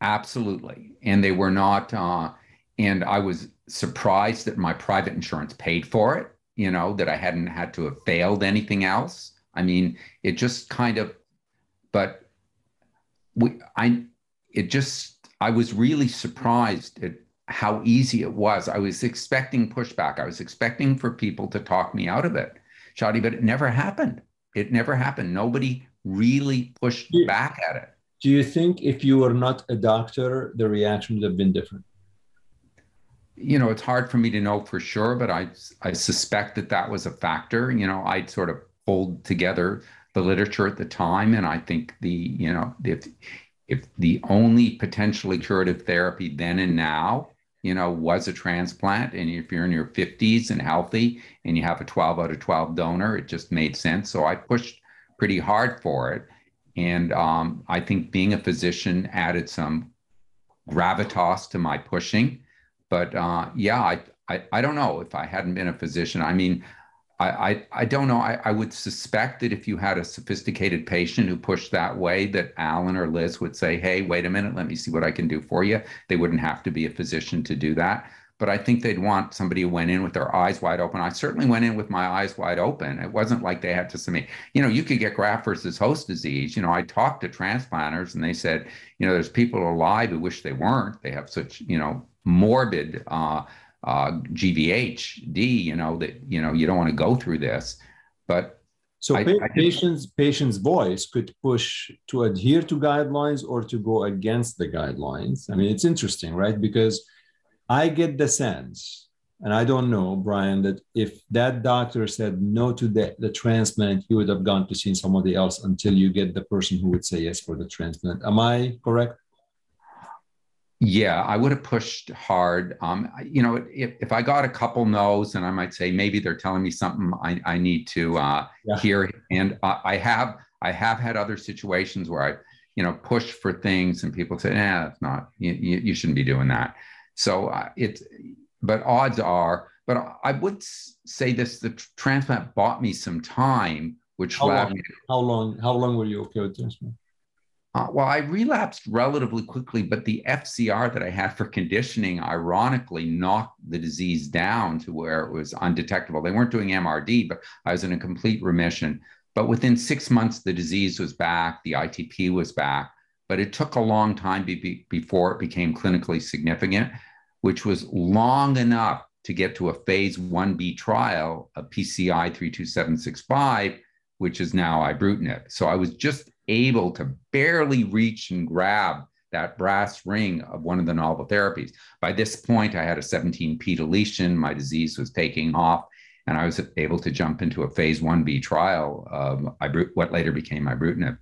Absolutely, and they were not. Uh, and I was surprised that my private insurance paid for it, you know, that I hadn't had to have failed anything else. I mean, it just kind of, but we, I, it just, I was really surprised at how easy it was. I was expecting pushback. I was expecting for people to talk me out of it, Chadi, but it never happened. It never happened. Nobody really pushed yeah. back at it. Do you think if you were not a doctor, the reaction would have been different? you know, it's hard for me to know for sure, but I I suspect that that was a factor. You know, I'd sort of pulled together the literature at the time, and I think the you know if if the only potentially curative therapy then and now you know was a transplant, and if you're in your 50s and healthy and you have a 12 out of 12 donor, it just made sense. So I pushed pretty hard for it, and um, I think being a physician added some gravitas to my pushing but uh, yeah, I, I, I don't know if I hadn't been a physician. I mean, I, I, don't know. I, I would suspect that if you had a sophisticated patient who pushed that way, that Alan or Liz would say, "Hey, wait a minute, let me see what I can do for you." They wouldn't have to be a physician to do that but I think they'd want somebody who went in with their eyes wide open. I certainly went in with my eyes wide open. It wasn't like they had to submit, you know, you could get graft versus host disease. You know, I talked to transplanters and they said, you know, there's people alive who wish they weren't. They have such, you know, morbid uh, uh, GVHD, you know, that, you know, you don't want to go through this. But so I- pa- I patients patients' voice could push to adhere to guidelines or to go against the guidelines. I mean, it's interesting, right? Because I get the sense, and I don't know, Brian, that if that doctor said no to the, the transplant, you would have gone to see somebody else until you get the person who would say yes for the transplant. Am I correct? Yeah, I would have pushed hard. Um, you know, if, if I got a couple no's, and I might say maybe they're telling me something I, I need to uh, Yeah. hear. And I, I have I have had other situations where I, you know, push for things and people say, "Nah, it's not. You, you, you shouldn't be doing that." So uh, it's, but odds are. But I would say this: the transplant bought me some time, which How allowed long? me How long? How long were you okay with transplant? Uh, well, I relapsed relatively quickly, but the FCR that I had for conditioning, ironically, knocked the disease down to where it was undetectable. They weren't doing MRD, but I was in a complete remission. But within six months, the disease was back, the ITP was back, but it took a long time be- be- before it became clinically significant, which was long enough to get to a phase 1B trial of PCI 32765, which is now ibrutinib. So I was just able to barely reach and grab that brass ring of one of the novel therapies. By this point, I had a 17p deletion. My disease was taking off, and I was able to jump into a phase 1b trial of ibru- what later became ibrutinib.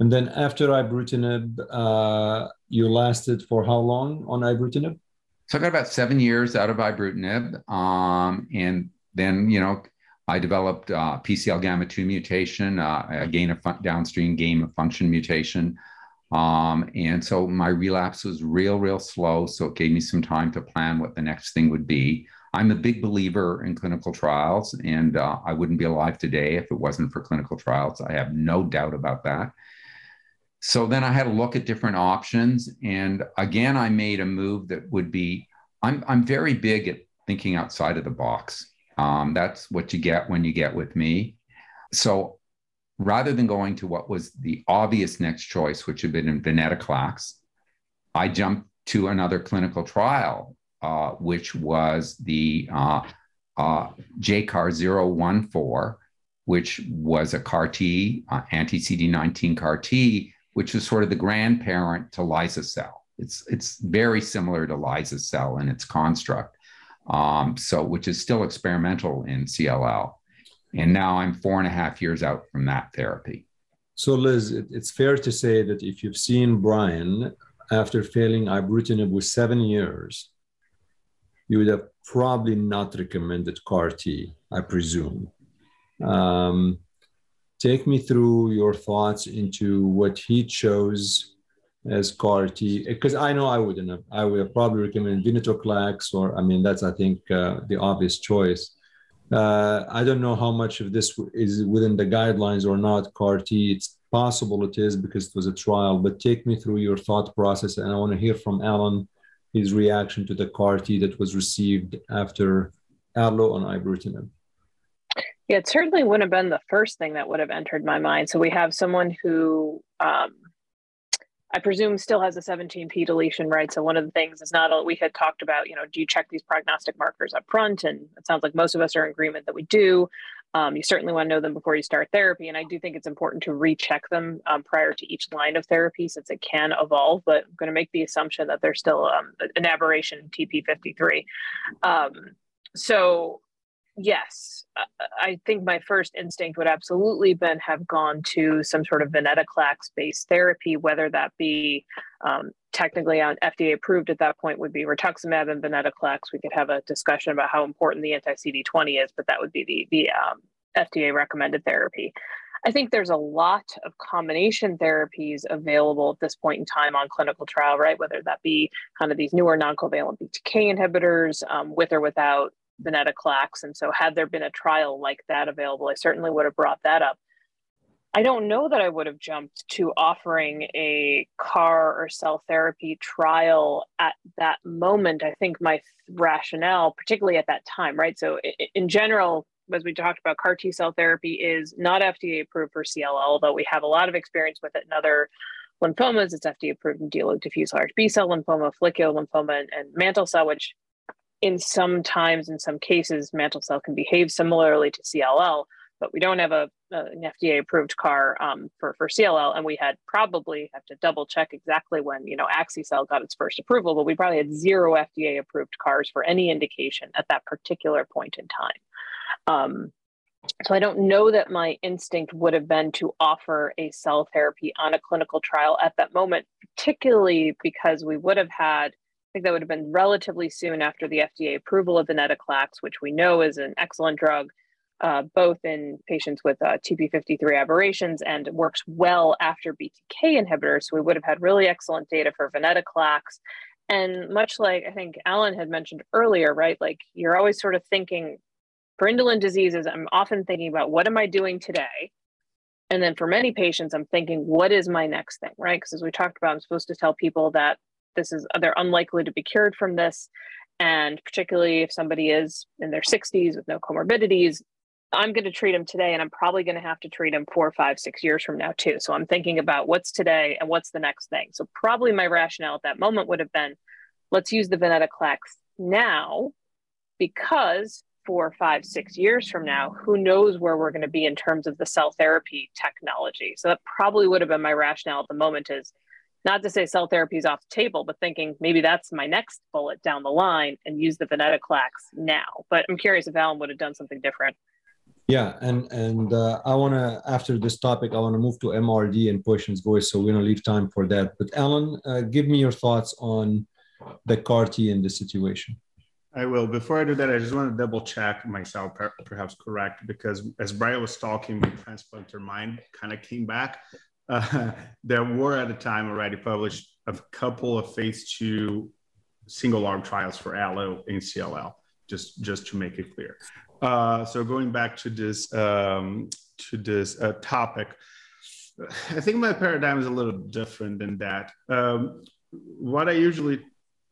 And then after ibrutinib, uh, you lasted for how long on ibrutinib? So I got about seven years out of ibrutinib, um, and then you know I developed uh, PCL gamma two mutation, uh, a gain of fun- downstream gain of function mutation, um, and so my relapse was real, real slow. So it gave me some time to plan what the next thing would be. I'm a big believer in clinical trials, and uh, I wouldn't be alive today if it wasn't for clinical trials. I have no doubt about that. So then I had to look at different options. And again, I made a move that would be I'm, I'm very big at thinking outside of the box. Um, that's what you get when you get with me. So rather than going to what was the obvious next choice, which had been venetoclax, I jumped to another clinical trial, uh, which was the uh, uh, JCAR 014, which was a CAR T, uh, anti CD19 CAR T, which was sort of the grandparent to liso-cel. It's, it's very similar to liso-cel in its construct, um, so which is still experimental in CLL. And now I'm four and a half years out from that therapy. So, Liz, it, it's fair to say that if you've seen Brian after failing ibrutinib with seven years, you would have probably not recommended CAR T, I presume. Um, take me through your thoughts into what he chose as CAR T, because I know I wouldn't have. I would have probably recommended venetoclax, or I mean, that's I think uh, the obvious choice. Uh, I don't know how much of this is within the guidelines or not. CAR T, it's possible it is because it was a trial. But take me through your thought process, and I want to hear from Alan his reaction to the CAR T that was received after allo on ibrutinib. Yeah, it certainly wouldn't have been the first thing that would have entered my mind. So we have someone who um, I presume still has a 17p deletion, right? So one of the things is not, all we had talked about, you know, do you check these prognostic markers up front? And it sounds like most of us are in agreement that we do. Um, you certainly want to know them before you start therapy. And I do think it's important to recheck them um, prior to each line of therapy since it can evolve. But I'm going to make the assumption that there's still um, an aberration in TP53. Um, so yes, I think my first instinct would absolutely been have gone to some sort of venetoclax based therapy, whether that be um, technically on FDA approved at that point would be rituximab and venetoclax. We could have a discussion about how important the anti CD20 is, but that would be the the um, FDA recommended therapy. I think there's a lot of combination therapies available at this point in time on clinical trial, right? Whether that be kind of these newer non-covalent BTK inhibitors, um, with or without venetoclax. And so, had there been a trial like that available, I certainly would have brought that up. I don't know that I would have jumped to offering a CAR or cell therapy trial at that moment. I think my rationale, particularly at that time, right? So, in general, as we talked about, CAR T cell therapy is not FDA approved for CLL, although we have a lot of experience with it in other lymphomas. It's FDA approved in diffuse large B cell lymphoma, follicular lymphoma, and, and mantle cell, which in some times, in some cases, mantle cell can behave similarly to CLL, but we don't have a, a an FDA approved CAR um, for for CLL, and we had probably have to double check exactly when you know Axi-cel got its first approval, but we probably had zero FDA approved CARs for any indication at that particular point in time. Um, so I don't know that my instinct would have been to offer a cell therapy on a clinical trial at that moment, particularly because we would have had I think that would have been relatively soon after the FDA approval of venetoclax, which we know is an excellent drug, uh, both in patients with uh, TP53 aberrations and works well after BTK inhibitors. So we would have had really excellent data for venetoclax. And much like I think Alan had mentioned earlier, right? Like you're always sort of thinking for indolent diseases, I'm often thinking about what am I doing today? And then for many patients, I'm thinking, what is my next thing, right? Because as we talked about, I'm supposed to tell people that this is they're unlikely to be cured from this. And particularly if somebody is in their 60s with no comorbidities i'm going to treat them today and i'm probably going to have to treat them four five six years from now too. So i'm thinking about what's today and what's the next thing. So probably my rationale at that moment would have been let's use the venetoclax now because four five six years from now who knows where we're going to be in terms of the cell therapy technology. So that probably would have been my rationale at the moment is not to say cell therapy is off the table, but thinking maybe that's my next bullet down the line and use the venetoclax now. But I'm curious if Alan would have done something different. Yeah, and and uh, I want to after this topic, I want to move to MRD and patient's voice, so we're gonna leave time for that. But Alan, uh, give me your thoughts on the CAR-T in this situation. I will. Before I do that, I just want to double check myself, perhaps correct, because as Brian was talking, my transplanter mind kind of came back uh, *laughs* there were at the time already published a couple of phase two single arm trials for allo in CLL, just, just to make it clear. Uh, so going back to this, um, to this uh, topic, I think my paradigm is a little different than that. Um, what I usually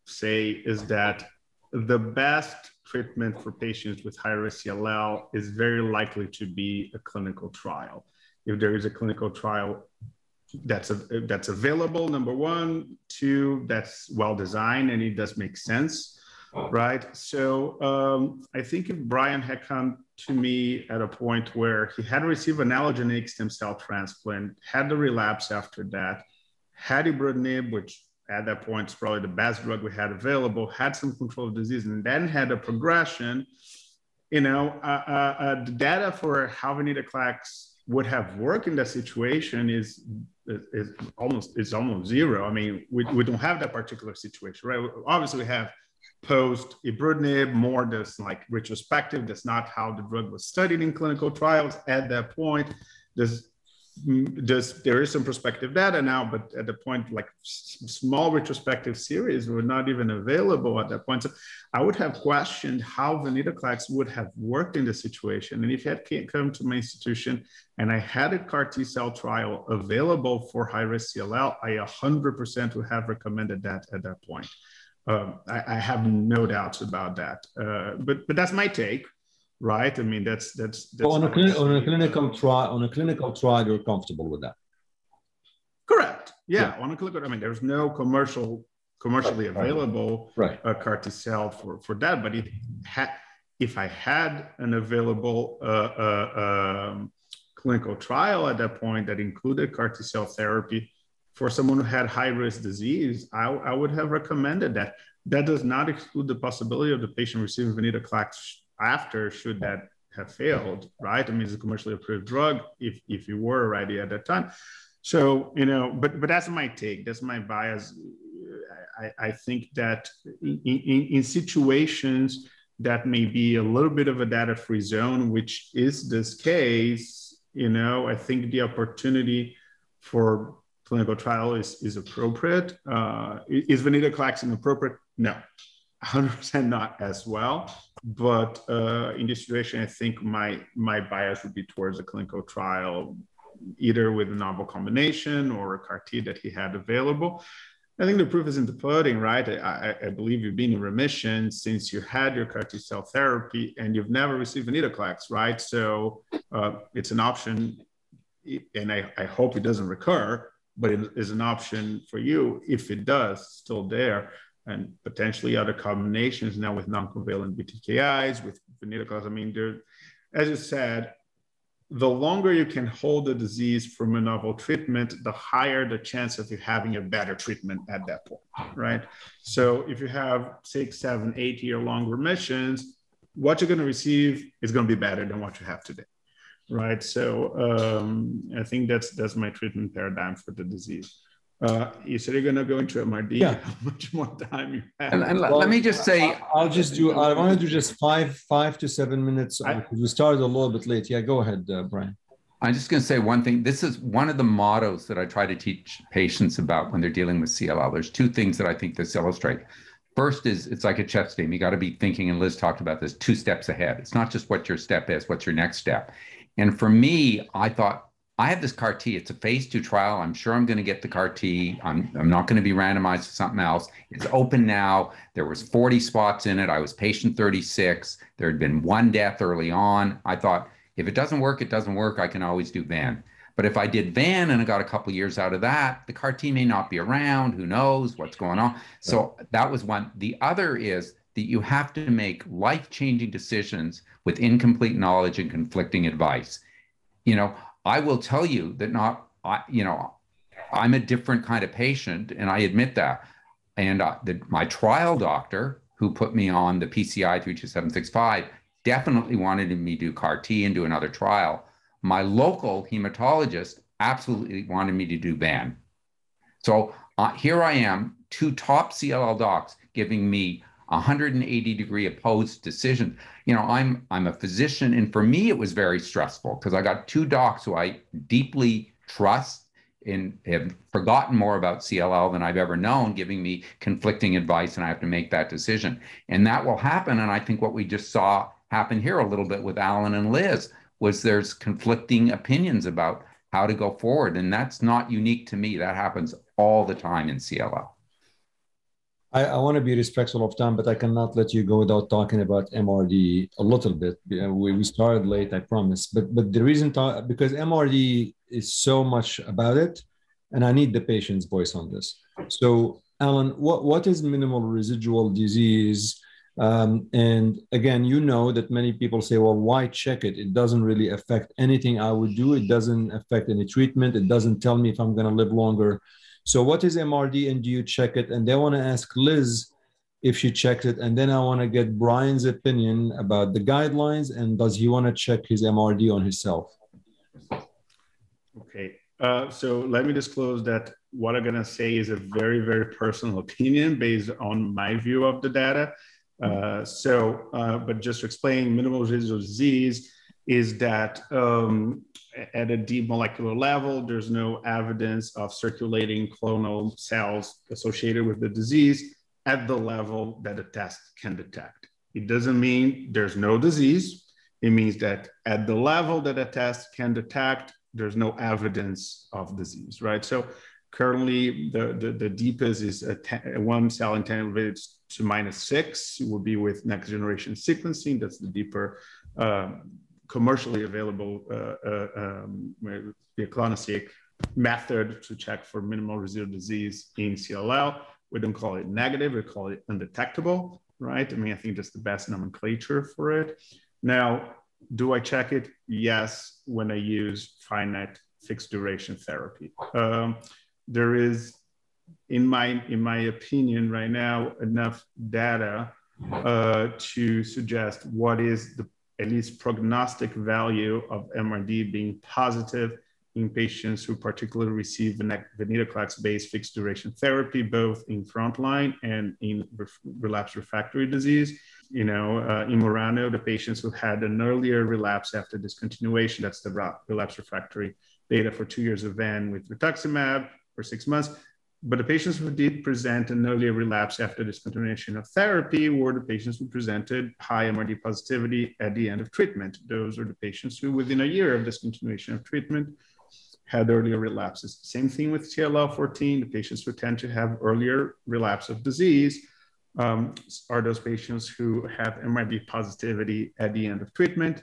say is that the best treatment for patients with high risk CLL is very likely to be a clinical trial if there is a clinical trial that's a, that's available number one. Two that's well designed and it does make sense right? So um, i think if brian had come to me at a point where he had received an allogeneic stem cell transplant had the relapse after that had ibrutinib which at that point is probably the best drug we had available had some control of disease and then had a progression you know uh, uh, uh, the data for how venetoclax would have worked in that situation is, is, almost is almost zero. I mean, we, we don't have that particular situation, right? Obviously, we have post ibrutinib, more this like retrospective. That's not how the drug was studied in clinical trials at that point. There's just there is some prospective data now, but at the point like small retrospective series were not even available at that point. So I would have questioned how venetoclax would have worked in the situation. And if it had come to my institution and I had a CAR T cell trial available for high risk CLL, I 100% would have recommended that at that point. Um, I, I, have no doubts about that. Uh, but but that's my take right? I mean, that's that's, that's on a on a clinical trial. On a clinical trial, you're comfortable with that. Correct. Yeah, yeah. on a clinical. I mean, there's no commercial commercially right. available right. Uh, CAR T cell for for that, but it had if I had an available uh, uh, um, clinical trial at that point that included CAR T cell therapy for someone who had high risk disease, I, I would have recommended that. That does not exclude the possibility of the patient receiving venetoclax after should that have failed, right? I mean, it's a commercially approved drug if if you were already at that time. So you know, but but that's my take. That's my bias. I, I think that in, in, in situations that may be a little bit of a data-free zone, which is this case, you know, I think the opportunity for clinical trial is is appropriate. Uh, is venetoclax appropriate? No, *laughs* 100% not as well. But uh, in this situation, I think my my bias would be towards a clinical trial, either with a novel combination or a CAR T that he had available. I think the proof is in the pudding, right? I, I, believe you've been in remission since you had your CAR T cell therapy and you've never received venetoclax, right? So uh, it's an option, and I, I hope it doesn't recur but it is an option for you if it does still there and potentially other combinations now with non-covalent BTKIs, with venetoclax. I mean, there, as you said, the longer you can hold the disease from a novel treatment, the higher the chance of you having a better treatment at that point, right? So if you have six, seven, eight year long remissions, what you're going to receive is going to be better than what you have today, right? So um, I think that's that's my treatment paradigm for the disease. Uh, you said you're going to go into MRD. Yeah. *laughs* How much more time you have? And, and let me just say, I- I'll just do, I want to do just five, five to seven minutes. I- We started a little bit late. Yeah, go ahead, uh, Brian. I'm just going to say one thing. This is one of the mottos that I try to teach patients about when they're dealing with CLL. There's two things that I think this illustrate. First is it's like a chess game. You got to be thinking, and Liz talked about this, two steps ahead. It's not just what your step is, what's your next step. And for me, I thought I have this CAR T. It's a phase two trial. I'm sure I'm going to get the CAR T. I'm, I'm not going to be randomized to something else. It's open now. There was 40 spots in it. I was patient 36. There had been one death early on. I thought if it doesn't work, it doesn't work. I can always do Van. But if I did Van and I got a couple years out of that, the CAR T may not be around. Who knows what's going on? So that was one. The other is that you have to make life changing decisions with incomplete knowledge and conflicting advice. You know, I will tell you that not, I, you know, I'm a different kind of patient, and I admit that. And uh, the, my trial doctor, who put me on the PCI 32765, definitely wanted me to do CAR T and do another trial. My local hematologist absolutely wanted me to do VAN. So uh, here I am, two top CLL docs giving me 180 degree opposed decisions. You know, I'm I'm a physician, and for me it was very stressful because I got two docs who I deeply trust and have forgotten more about CLL than I've ever known, giving me conflicting advice, and I have to make that decision. And that will happen. And I think what we just saw happen here a little bit with Alan and Liz was there's conflicting opinions about how to go forward. And that's not unique to me. That happens all the time in CLL. I, I want to be respectful of time, but I cannot let you go without talking about MRD a little bit. We, we started late, I promise. But but the reason because MRD is so much about it, and I need the patient's voice on this. So, Alan, what, what is minimal residual disease? Um, and again, you know that many people say, well, why check it? It doesn't really affect anything I would do. It doesn't affect any treatment. It doesn't tell me if I'm going to live longer. So, what is MRD and do you check it? And they want to ask Liz if she checks it. And then I want to get Brian's opinion about the guidelines and does he want to check his MRD on himself? Okay. Uh, so let me disclose that what I'm going to say is a very, very personal *laughs* opinion based on my view of the data. Uh, so, uh, but just to explain, minimal residual disease is that um, at a deep molecular level, there's no evidence of circulating clonal cells associated with the disease at the level that a test can detect. It doesn't mean there's no disease. It means that at the level that a test can detect, there's no evidence of disease, right? So currently the, the, the deepest is ten, one cell in 10 elevated to minus six. It will be with next generation sequencing. That's the deeper um, commercially available uh, uh, um, clonoSEQ method to check for minimal residual disease in CLL. We don't call it negative, we call it undetectable, right? I mean, I think that's the best nomenclature for it. Now, do I check it? Yes, when I use finite fixed duration therapy. Um, there is, in my in my opinion, right now enough data uh, to suggest what is the at least prognostic value of MRD being positive in patients who particularly receive venetoclax-based fixed duration therapy, both in frontline and in relapse refractory disease. You know, uh, in Murano, the patients who had an earlier relapse after discontinuation, that's the relapse refractory data for two years of VAN with rituximab for six months. But the patients who did present an earlier relapse after discontinuation of therapy were the patients who presented high MRD positivity at the end of treatment. Those are the patients who, within a year of discontinuation of treatment, had earlier relapses. Same thing with CLL14. The patients who tend to have earlier relapse of disease um, are those patients who have MRD positivity at the end of treatment.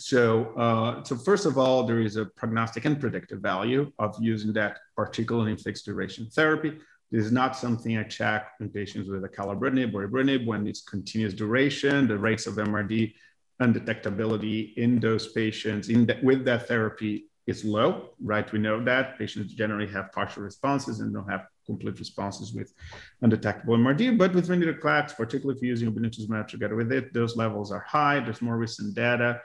So, uh, so first of all, there is a prognostic and predictive value of using that, particularly in fixed duration therapy. This is not something I check in patients with a acalabrutinib or ibrutinib when it's continuous duration. The rates of MRD undetectability in those patients in the, with that therapy is low, right? We know that patients generally have partial responses and don't have complete responses with undetectable MRD. But with venetoclax, particularly if you're using obinutuzumab together with it, those levels are high. There's more recent data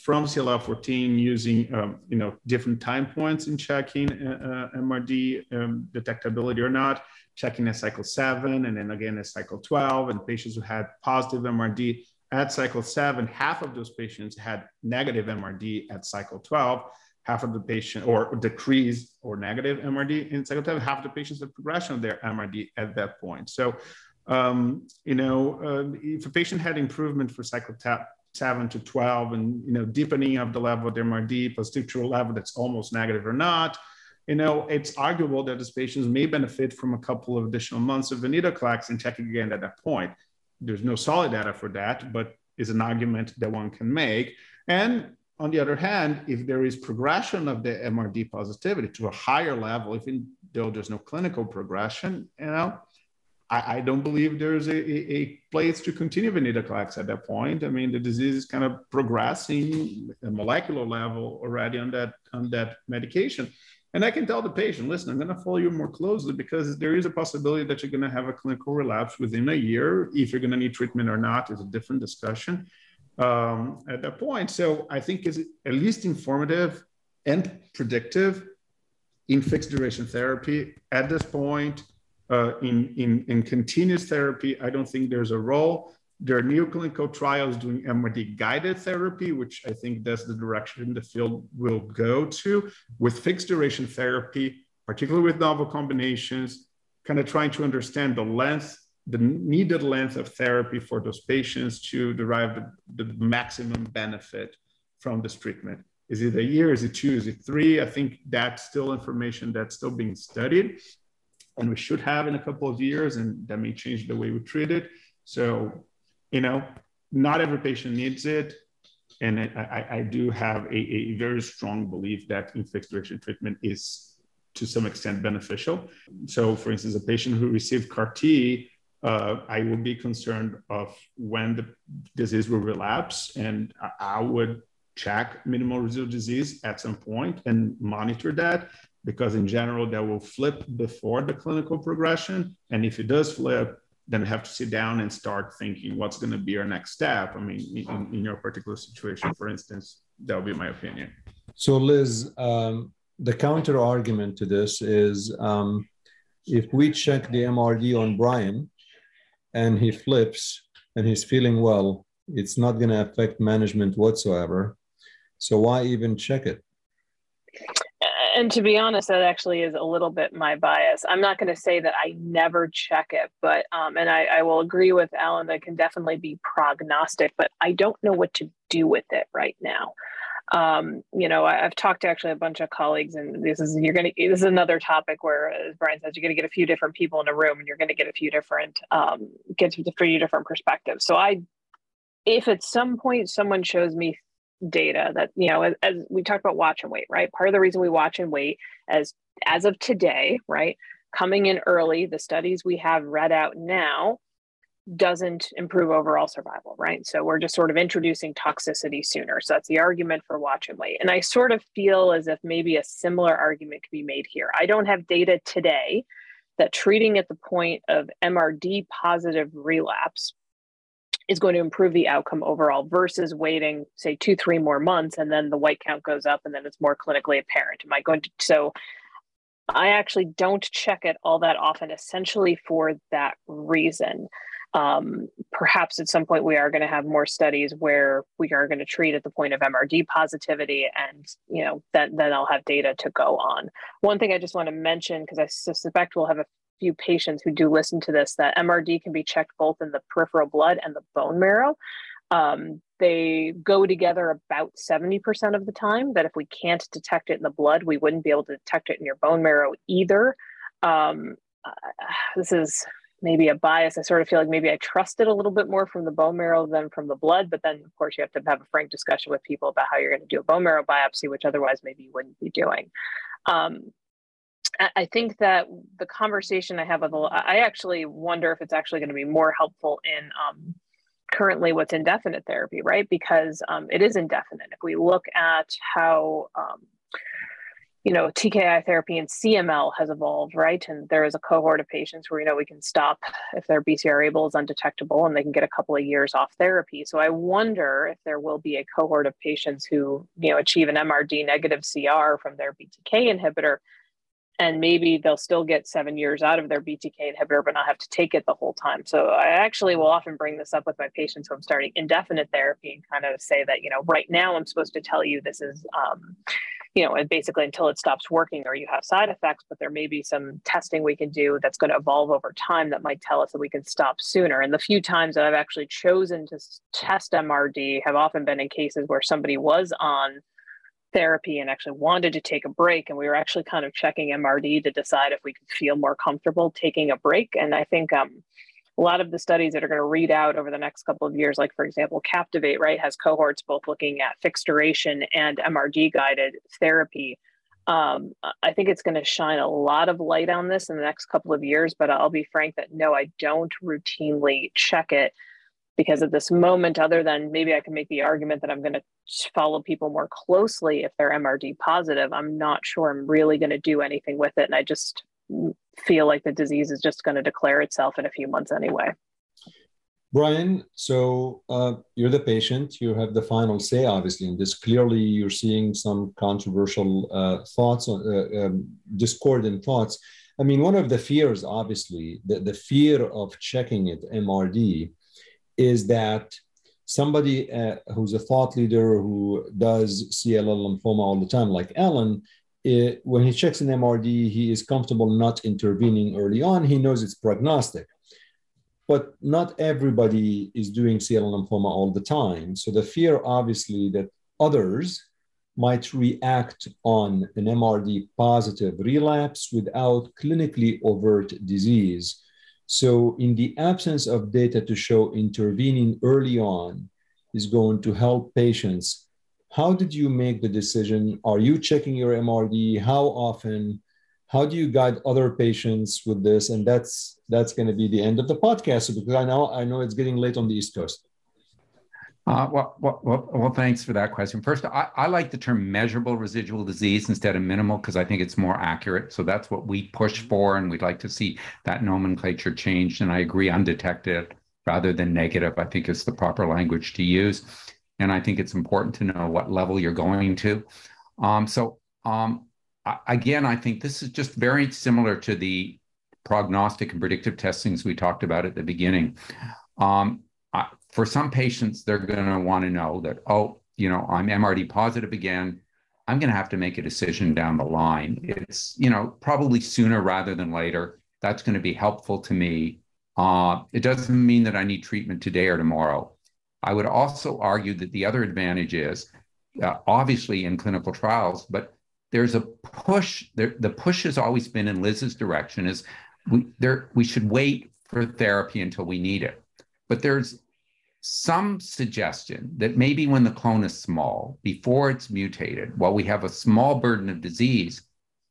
from CLL14 using um, you know different time points in checking uh, uh MRD um, detectability or not, checking at cycle seven and then again at cycle 12. And patients who had positive MRD at cycle seven, half of those patients had negative MRD at cycle 12 half of the patient or decrease or negative MRD in cycle 10, half of the patients have progression of their MRD at that point. So, um, you know, uh, if a patient had improvement for cycle 7 to 12 and, you know, deepening of the level of their MRD a level that's almost negative or not, you know, it's arguable that these patients may benefit from a couple of additional months of venetoclax and checking again at that point. There's no solid data for that, but is an argument that one can make. And on the other hand, if there is progression of the MRD positivity to a higher level, even though there's no clinical progression, you know, I, I don't believe there's a, a, a, place to continue venetoclax at that point. I mean, the disease is kind of progressing at molecular level already on that on that medication. And I can tell the patient, listen, I'm going to follow you more closely because there is a possibility that you're going to have a clinical relapse within a year. If you're going to need treatment or not is a different discussion um, at that point. So I think it's at least informative and predictive in fixed duration therapy at this point. Uh, in, in, in continuous therapy, I don't think there's a role. There are new clinical trials doing MRD guided therapy, which I think that's the direction the field will go to. With fixed duration therapy, particularly with novel combinations, kind of trying to understand the length the needed length of therapy for those patients to derive the, the, maximum benefit from this treatment. Is it a year? Is it two? Is it three? I think that's still information that's still being studied and we should have in a couple of years, and that may change the way we treat it. So, you know, not every patient needs it. And I, I, I do have a, a very strong belief that in fixed duration treatment is to some extent beneficial. So, for instance, a patient who received CAR T uh, I would be concerned of when the disease will relapse, and I would check minimal residual disease at some point and monitor that because in general that will flip before the clinical progression and if it does flip then we have to sit down and start thinking what's going to be our next step i mean in, in your particular situation for instance that would be my opinion so liz um, the counter argument to this is um, if we check the mrd on brian and he flips and he's feeling well, it's not going to affect management whatsoever. So why even check it? And to be honest, that actually is a little bit my bias. I'm not going to say that I never check it, but um, and I, I will agree with Alan that can definitely be prognostic, but I don't know what to do with it right now um, you know, I, have talked to actually a bunch of colleagues, and this is you're going to this is another topic where, as Brian says, you're going to get a few different people in a room, and you're going to get a few different um, get a few different perspectives. So I, if at some point someone shows me data that you know, as, as we talked about watch and wait, right? Part of the reason we watch and wait, as as of today, right, coming in early, the studies we have read out now doesn't improve overall survival, right? So we're just sort of introducing toxicity sooner. So that's the argument for watch and wait. And I sort of feel as if maybe a similar argument could be made here. I don't have data today that treating at the point of MRD positive relapse is going to improve the outcome overall versus waiting, say, two, three more months, and then the white count goes up and then it's more clinically apparent. Am I going to? So I actually don't check it all that often, essentially for that reason um, perhaps at some point we are going to have more studies where we are going to treat at the point of MRD positivity, and you know then then I'll have data to go on. One thing I just want to mention because I suspect we'll have a few patients who do listen to this that MRD can be checked both in the peripheral blood and the bone marrow. Um, they go together about 70% of the time. That if we can't detect it in the blood, we wouldn't be able to detect it in your bone marrow either. Um, uh, this is maybe a bias. I sort of feel like maybe I trust it a little bit more from the bone marrow than from the blood. But then, of course, you have to have a frank discussion with people about how you're going to do a bone marrow biopsy, which otherwise maybe you wouldn't be doing. Um, I think that the conversation I have with, I actually wonder if it's actually going to be more helpful in um, currently what's indefinite therapy, right? Because um, it is indefinite. If we look at how um, you know, TKI therapy and CML has evolved, right? And there is a cohort of patients where, you know, we can stop if their BCR-ABL is undetectable and they can get a couple of years off therapy. So I wonder if there will be a cohort of patients who, you know, achieve an MRD negative CR from their BTK inhibitor and maybe they'll still get seven years out of their BTK inhibitor, but not have to take it the whole time. So I actually will often bring this up with my patients who I'm starting indefinite therapy and kind of say that, you know, right now I'm supposed to tell you this is, um, you know, basically until it stops working or you have side effects, but there may be some testing we can do that's going to evolve over time that might tell us that we can stop sooner. And the few times that I've actually chosen to test MRD have often been in cases where somebody was on therapy and actually wanted to take a break. And we were actually kind of checking MRD to decide if we could feel more comfortable taking a break. And I think um, a lot of the studies that are going to read out over the next couple of years, like for example, Captivate, right, has cohorts both looking at fixed duration and MRD guided therapy. Um, I think it's going to shine a lot of light on this in the next couple of years, but I'll be frank that no, I don't routinely check it because at this moment, other than maybe I can make the argument that I'm going to follow people more closely if they're MRD positive, I'm not sure I'm really going to do anything with it. And I just feel like the disease is just going to declare itself in a few months anyway. Brian, so uh, you're the patient. You have the final say, obviously, in this. Clearly, you're seeing some controversial uh, thoughts, uh, um, discordant thoughts. I mean, one of the fears, obviously, the, the fear of checking it, MRD, is that somebody uh, who's a thought leader who does CLL lymphoma all the time, like Alan, it, when he checks an MRD, he is comfortable not intervening early on. He knows it's prognostic. But not everybody is doing CLL lymphoma all the time. So the fear, obviously, that others might react on an MRD positive relapse without clinically overt disease. So, in the absence of data to show intervening early on is going to help patients how did you make the decision? Are you checking your MRD? How often? How do you guide other patients with this? And that's that's going to be the end of the podcast because I know I know it's getting late on the East Coast. Uh, well, well, thanks for that question. First, I, I like the term measurable residual disease instead of minimal because I think it's more accurate. So that's what we push for, and we'd like to see that nomenclature changed. And I agree, undetected rather than negative, I think is the proper language to use and I think it's important to know what level you're going to. Um, so um, I, again, I think this is just very similar to the prognostic and predictive testings we talked about at the beginning. For some patients, they're going to want to know that, oh, you know, I'm MRD positive again. I'm going to have to make a decision down the line. It's, you know, probably sooner rather than later. That's going to be helpful to me. Uh, it doesn't mean that I need treatment today or tomorrow. I would also argue that the other advantage is uh, obviously in clinical trials, but there's a push. There, the push has always been in Liz's direction is we there we should wait for therapy until we need it. But there's some suggestion that maybe when the clone is small, before it's mutated, while we have a small burden of disease,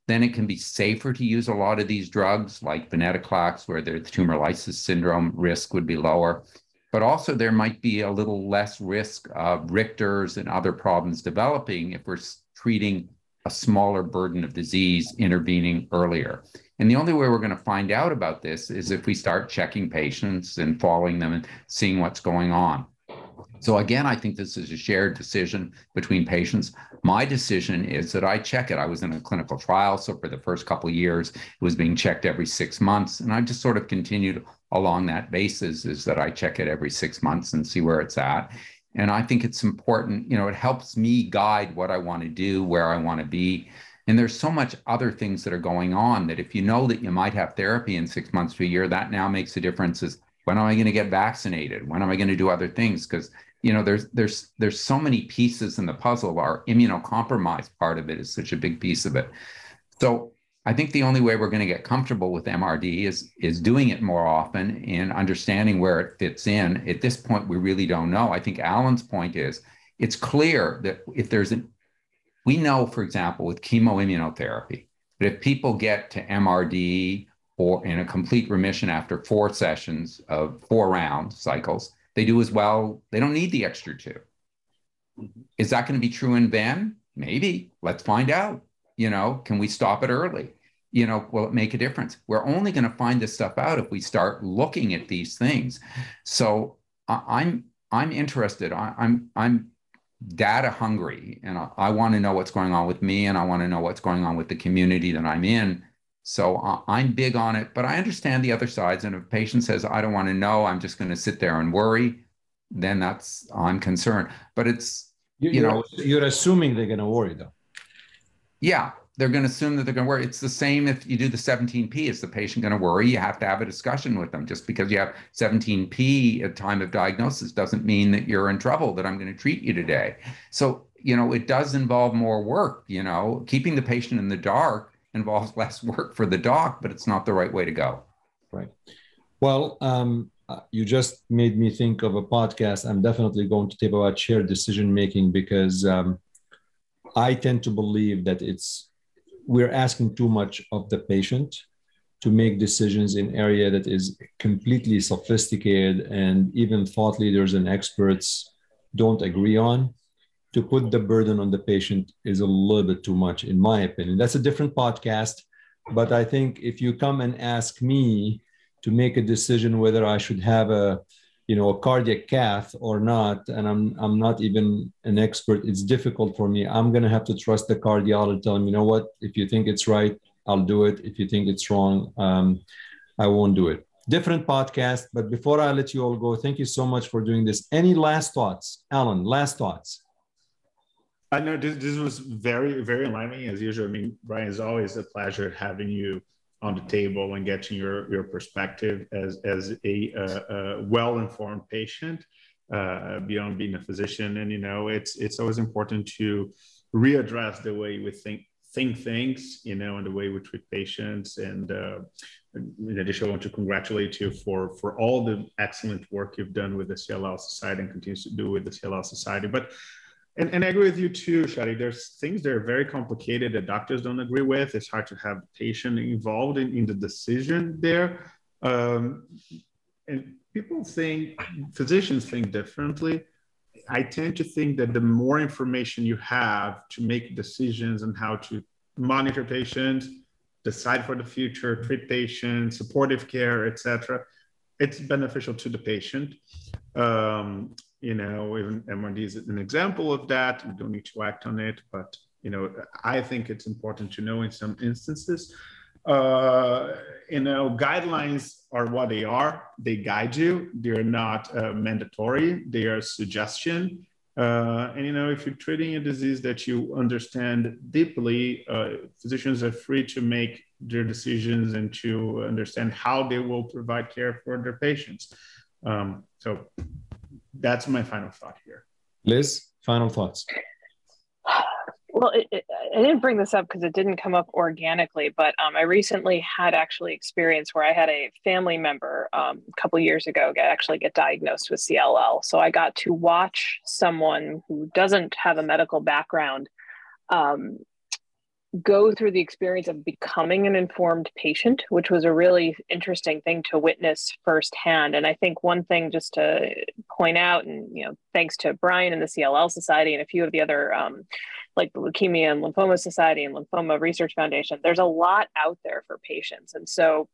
then it can be safer to use a lot of these drugs like venetoclax, where the tumor lysis syndrome risk would be lower but also there might be a little less risk of Richter's and other problems developing if we're treating a smaller burden of disease intervening earlier. And the only way we're going to find out about this is if we start checking patients and following them and seeing what's going on. So again, I think this is a shared decision between patients. My decision is that I check it. I was in a clinical trial, so for the first couple years, it was being checked every six months, and I just sort of continued along that basis. Is that I check it every six months and see where it's at. And I think it's important. You know, it helps me guide what I want to do, where I want to be. And there's so much other things that are going on that if you know that you might have therapy in six months to a year, that now makes a difference. Is when am I going to get vaccinated? When am I going to do other things? Because you know there's there's there's so many pieces in the puzzle our immunocompromised part of it is such a big piece of it so I think the only way we're going to get comfortable with MRD is is doing it more often and understanding where it fits in. At this point, we really don't know. I think Alan's point is it's clear that if there's an we know, for example, with chemoimmunotherapy, that if people get to MRD or in a complete remission after four sessions of four round cycles, they do as well. They don't need the extra 2 mm-hmm. Is that going to be true in VEN? Maybe. Let's find out. You know, can we stop it early? You know, will it make a difference? We're only going to find this stuff out if we start looking at these things. So I'm I'm interested. I, I'm I'm data hungry and I, I want to know what's going on with me and I want to know what's going on with the community that I'm in. So uh, I'm big on it, but I understand the other sides. And if a patient says, I don't want to know, I'm just going to sit there and worry, then that's, I'm concerned. But it's, you, you know, you're assuming they're going to worry though. Yeah they're going to assume that they're going to worry. It's the same if you do the 17P. Is the patient going to worry? You have to have a discussion with them. Just because you have 17P at time of diagnosis doesn't mean that you're in trouble, that I'm going to treat you today. So, you know, it does involve more work. You know, keeping the patient in the dark involves *laughs* less work for the doc, but it's not the right way to go. Right. Well, um, uh, you just made me think of a podcast. I'm definitely going to tape about shared decision making because um, I tend to believe that it's we're asking too much of the patient to make decisions in area that is completely sophisticated and even thought leaders and experts don't agree on. To put the burden on the patient is a little bit too much in my opinion. That's a different podcast but i think if you come and ask me to make a decision whether i should have a you know a cardiac cath or not and i'm i'm not even an expert it's difficult for me. I'm going to have to trust the cardiologist tell him you know what? If you think it's right i'll do it. If you think it's wrong um, i won't do it. Different podcast but before i let you all go thank you so much for doing this. Any last thoughts? Alan last thoughts. I know this, this was very, very enlightening as usual. I mean, Brian, it's always a pleasure having you on the table and getting your, your perspective as, as a, a well-informed patient uh, beyond being a physician. And, you know, it's, it's always important to readdress the way we think, think things, you know, and the way we treat patients. And uh, in addition, I want to congratulate you for, for all the excellent work you've done with the CLL Society and continues to do with the CLL Society. But and, and I agree with you too, Chadi. There's things that are very complicated that doctors don't agree with. It's hard to have the patient involved in, in the decision there. Um, and people think, physicians think differently. I tend to think that the more information you have to make decisions on how to monitor patients, decide for the future, treat patients, supportive care, etc., it's beneficial to the patient. Um, you know, even MRD is an example of that. We don't need to act on it, but you know, I think it's important to know in some instances. Uh, you know, guidelines are what they are. They guide you. They're not uh, mandatory. They are suggestion. Uh, and you know, if you're treating a disease that you understand deeply, uh, physicians are free to make their decisions and to understand how they will provide care for their patients. Um, so that's my final thought here. Liz, final thoughts. Well, it, it, I didn't bring this up because it didn't come up organically, but um, I recently had actually experience where I had a family member um, a couple years ago get actually get diagnosed with CLL. So I got to watch someone who doesn't have a medical background um, go through the experience of becoming an informed patient, which was a really interesting thing to witness firsthand. And I think one thing just to point out, and you know, thanks to Brian and the CLL Society and a few of the other, um, like the Leukemia and Lymphoma Society and Lymphoma Research Foundation, there's a lot out there for patients. And so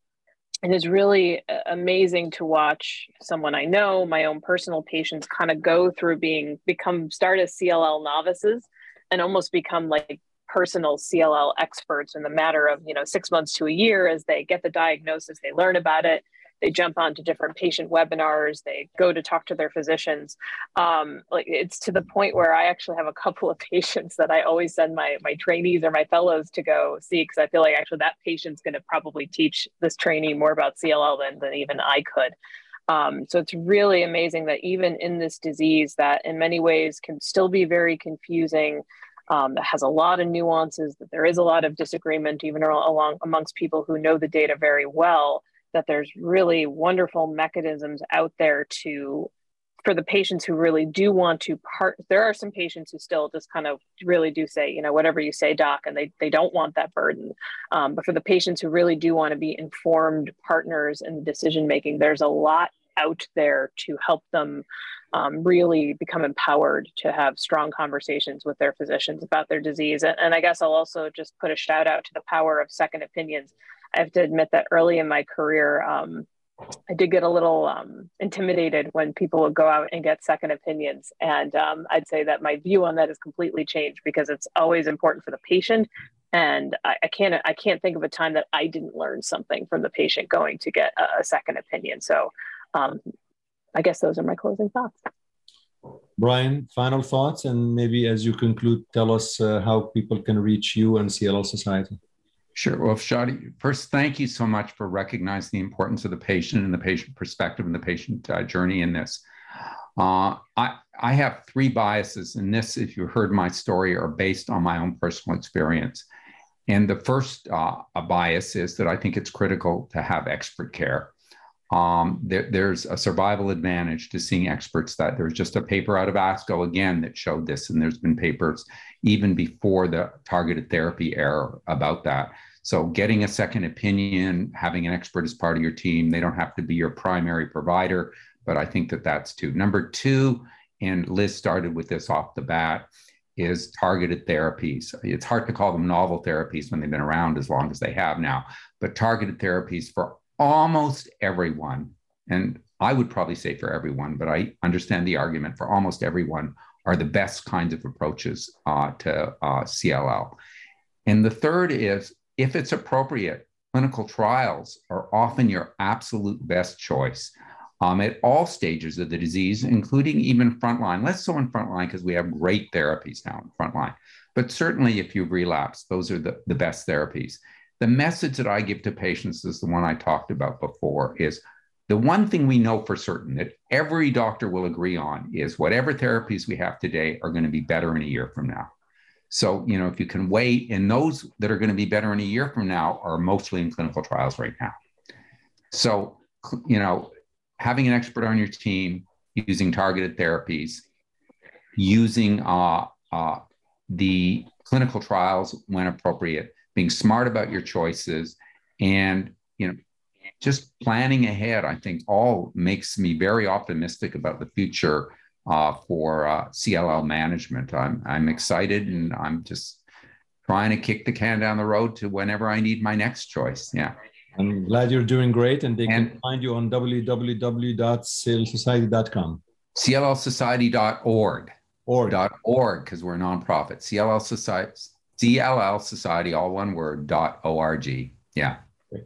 it is really uh, amazing to watch someone I know, my own personal patients, kind of go through being become start as CLL novices and almost become like personal CLL experts in the matter of you know six months to a year as they get the diagnosis, they learn about it, they jump onto different patient webinars, they go to talk to their physicians. Um, like it's to the point where I actually have a couple of *laughs* patients that I always send my my trainees or my fellows to go see because I feel like actually that patient's going to probably teach this trainee more about CLL than than even I could. Um, so it's really amazing that even in this disease that in many ways can still be very confusing um, that has a lot of nuances, that there is a lot of disagreement, even along amongst people who know the data very well, that there's really wonderful mechanisms out there to for the patients who really do want to part there are some patients who still just kind of really do say you know whatever you say doc and they, they don't want that burden. Um, but for the patients who really do want to be informed partners in the decision making there's a lot out there to help them um, really become empowered to have strong conversations with their physicians about their disease and, and i guess i'll also just put a shout out to the power of second opinions i have to admit that early in my career um, I did get a little um, intimidated when people would go out and get second opinions. And um, I'd say that my view on that has completely changed because it's always important for the patient. And I, I can't I can't think of a time that I didn't learn something from the patient going to get a, a second opinion. So um, I guess those are my closing thoughts. Brian, final thoughts, and maybe as you conclude, tell us uh, how people can reach you and CLL Society. Sure. Well, Chadi, first, thank you so much for recognizing the importance of the patient and the patient perspective and the patient uh, journey in this. Uh, I, I have three biases, and this, if you heard my story, are based on my own personal experience. And the first uh, bias is that I think it's critical to have expert care. Um, there, there's a survival advantage to seeing experts that there's just a paper out of ASCO again that showed this, and there's been papers even before the targeted therapy era about that. So, getting a second opinion, having an expert as part of your team, they don't have to be your primary provider, but I think that that's two. Number two, and Liz started with this off the bat, is targeted therapies. It's hard to call them novel therapies when they've been around as long as they have now, but targeted therapies for almost everyone, and I would probably say for everyone, but I understand the argument for almost everyone are the best kinds of approaches uh, to uh, CLL. And the third is if it's appropriate, clinical trials are often your absolute best choice um, at all stages of the disease, including even frontline. Less so in frontline because we have great therapies now in frontline. But certainly, if you've relapsed, those are the, the best therapies. The message that I give to patients is the one I talked about before is the one thing we know for certain that every doctor will agree on is whatever therapies we have today are going to be better in a year from now. So, you know, if you can wait, and those that are going to be better in a year from now are mostly in clinical trials right now. So, you know, having an expert on your team, using targeted therapies, using uh, uh, the clinical trials when appropriate, being smart about your choices, and you know, just planning ahead, I think all makes me very optimistic about the future uh, for uh, CLL management. I'm, I'm excited and I'm just trying to kick the can down the road to whenever I need my next choice. Yeah. I'm glad you're doing great, and they and can find you on www.cllsociety.com. cllsociety.org. Org. Dot org, because we're a nonprofit. CLL Society, CLL Society, all one word, dot org. Yeah. Great.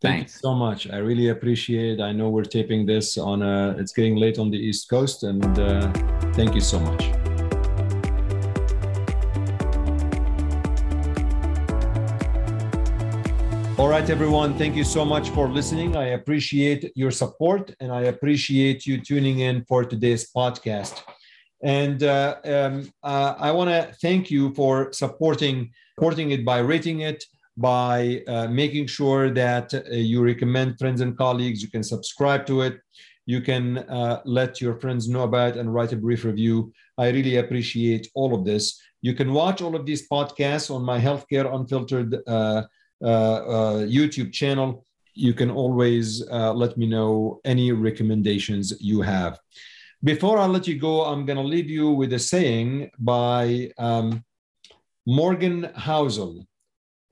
Thank Thanks. you so much. I really appreciate it. I know we're taping this on a, it's getting late on the East Coast, and uh, thank you so much. All right, everyone. Thank you so much for listening. I appreciate your support and I appreciate you tuning in for today's podcast. And uh, um, uh, I want to thank you for supporting supporting it by rating it, by uh, making sure that uh, you recommend friends and colleagues. You can subscribe to it. You can uh, let your friends know about it and write a brief review. I really appreciate all of this. You can watch all of these podcasts on my Healthcare Unfiltered uh, YouTube channel. You can always let me know any recommendations you have. Before I let you go, I'm going to leave you with a saying by um, Morgan Housel.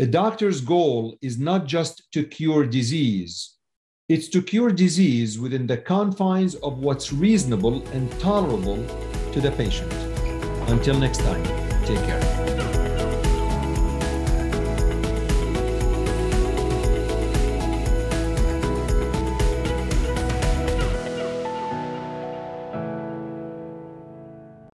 A doctor's goal is not just to cure disease, it's to cure disease within the confines of what's reasonable and tolerable to the patient. Until next time, take care.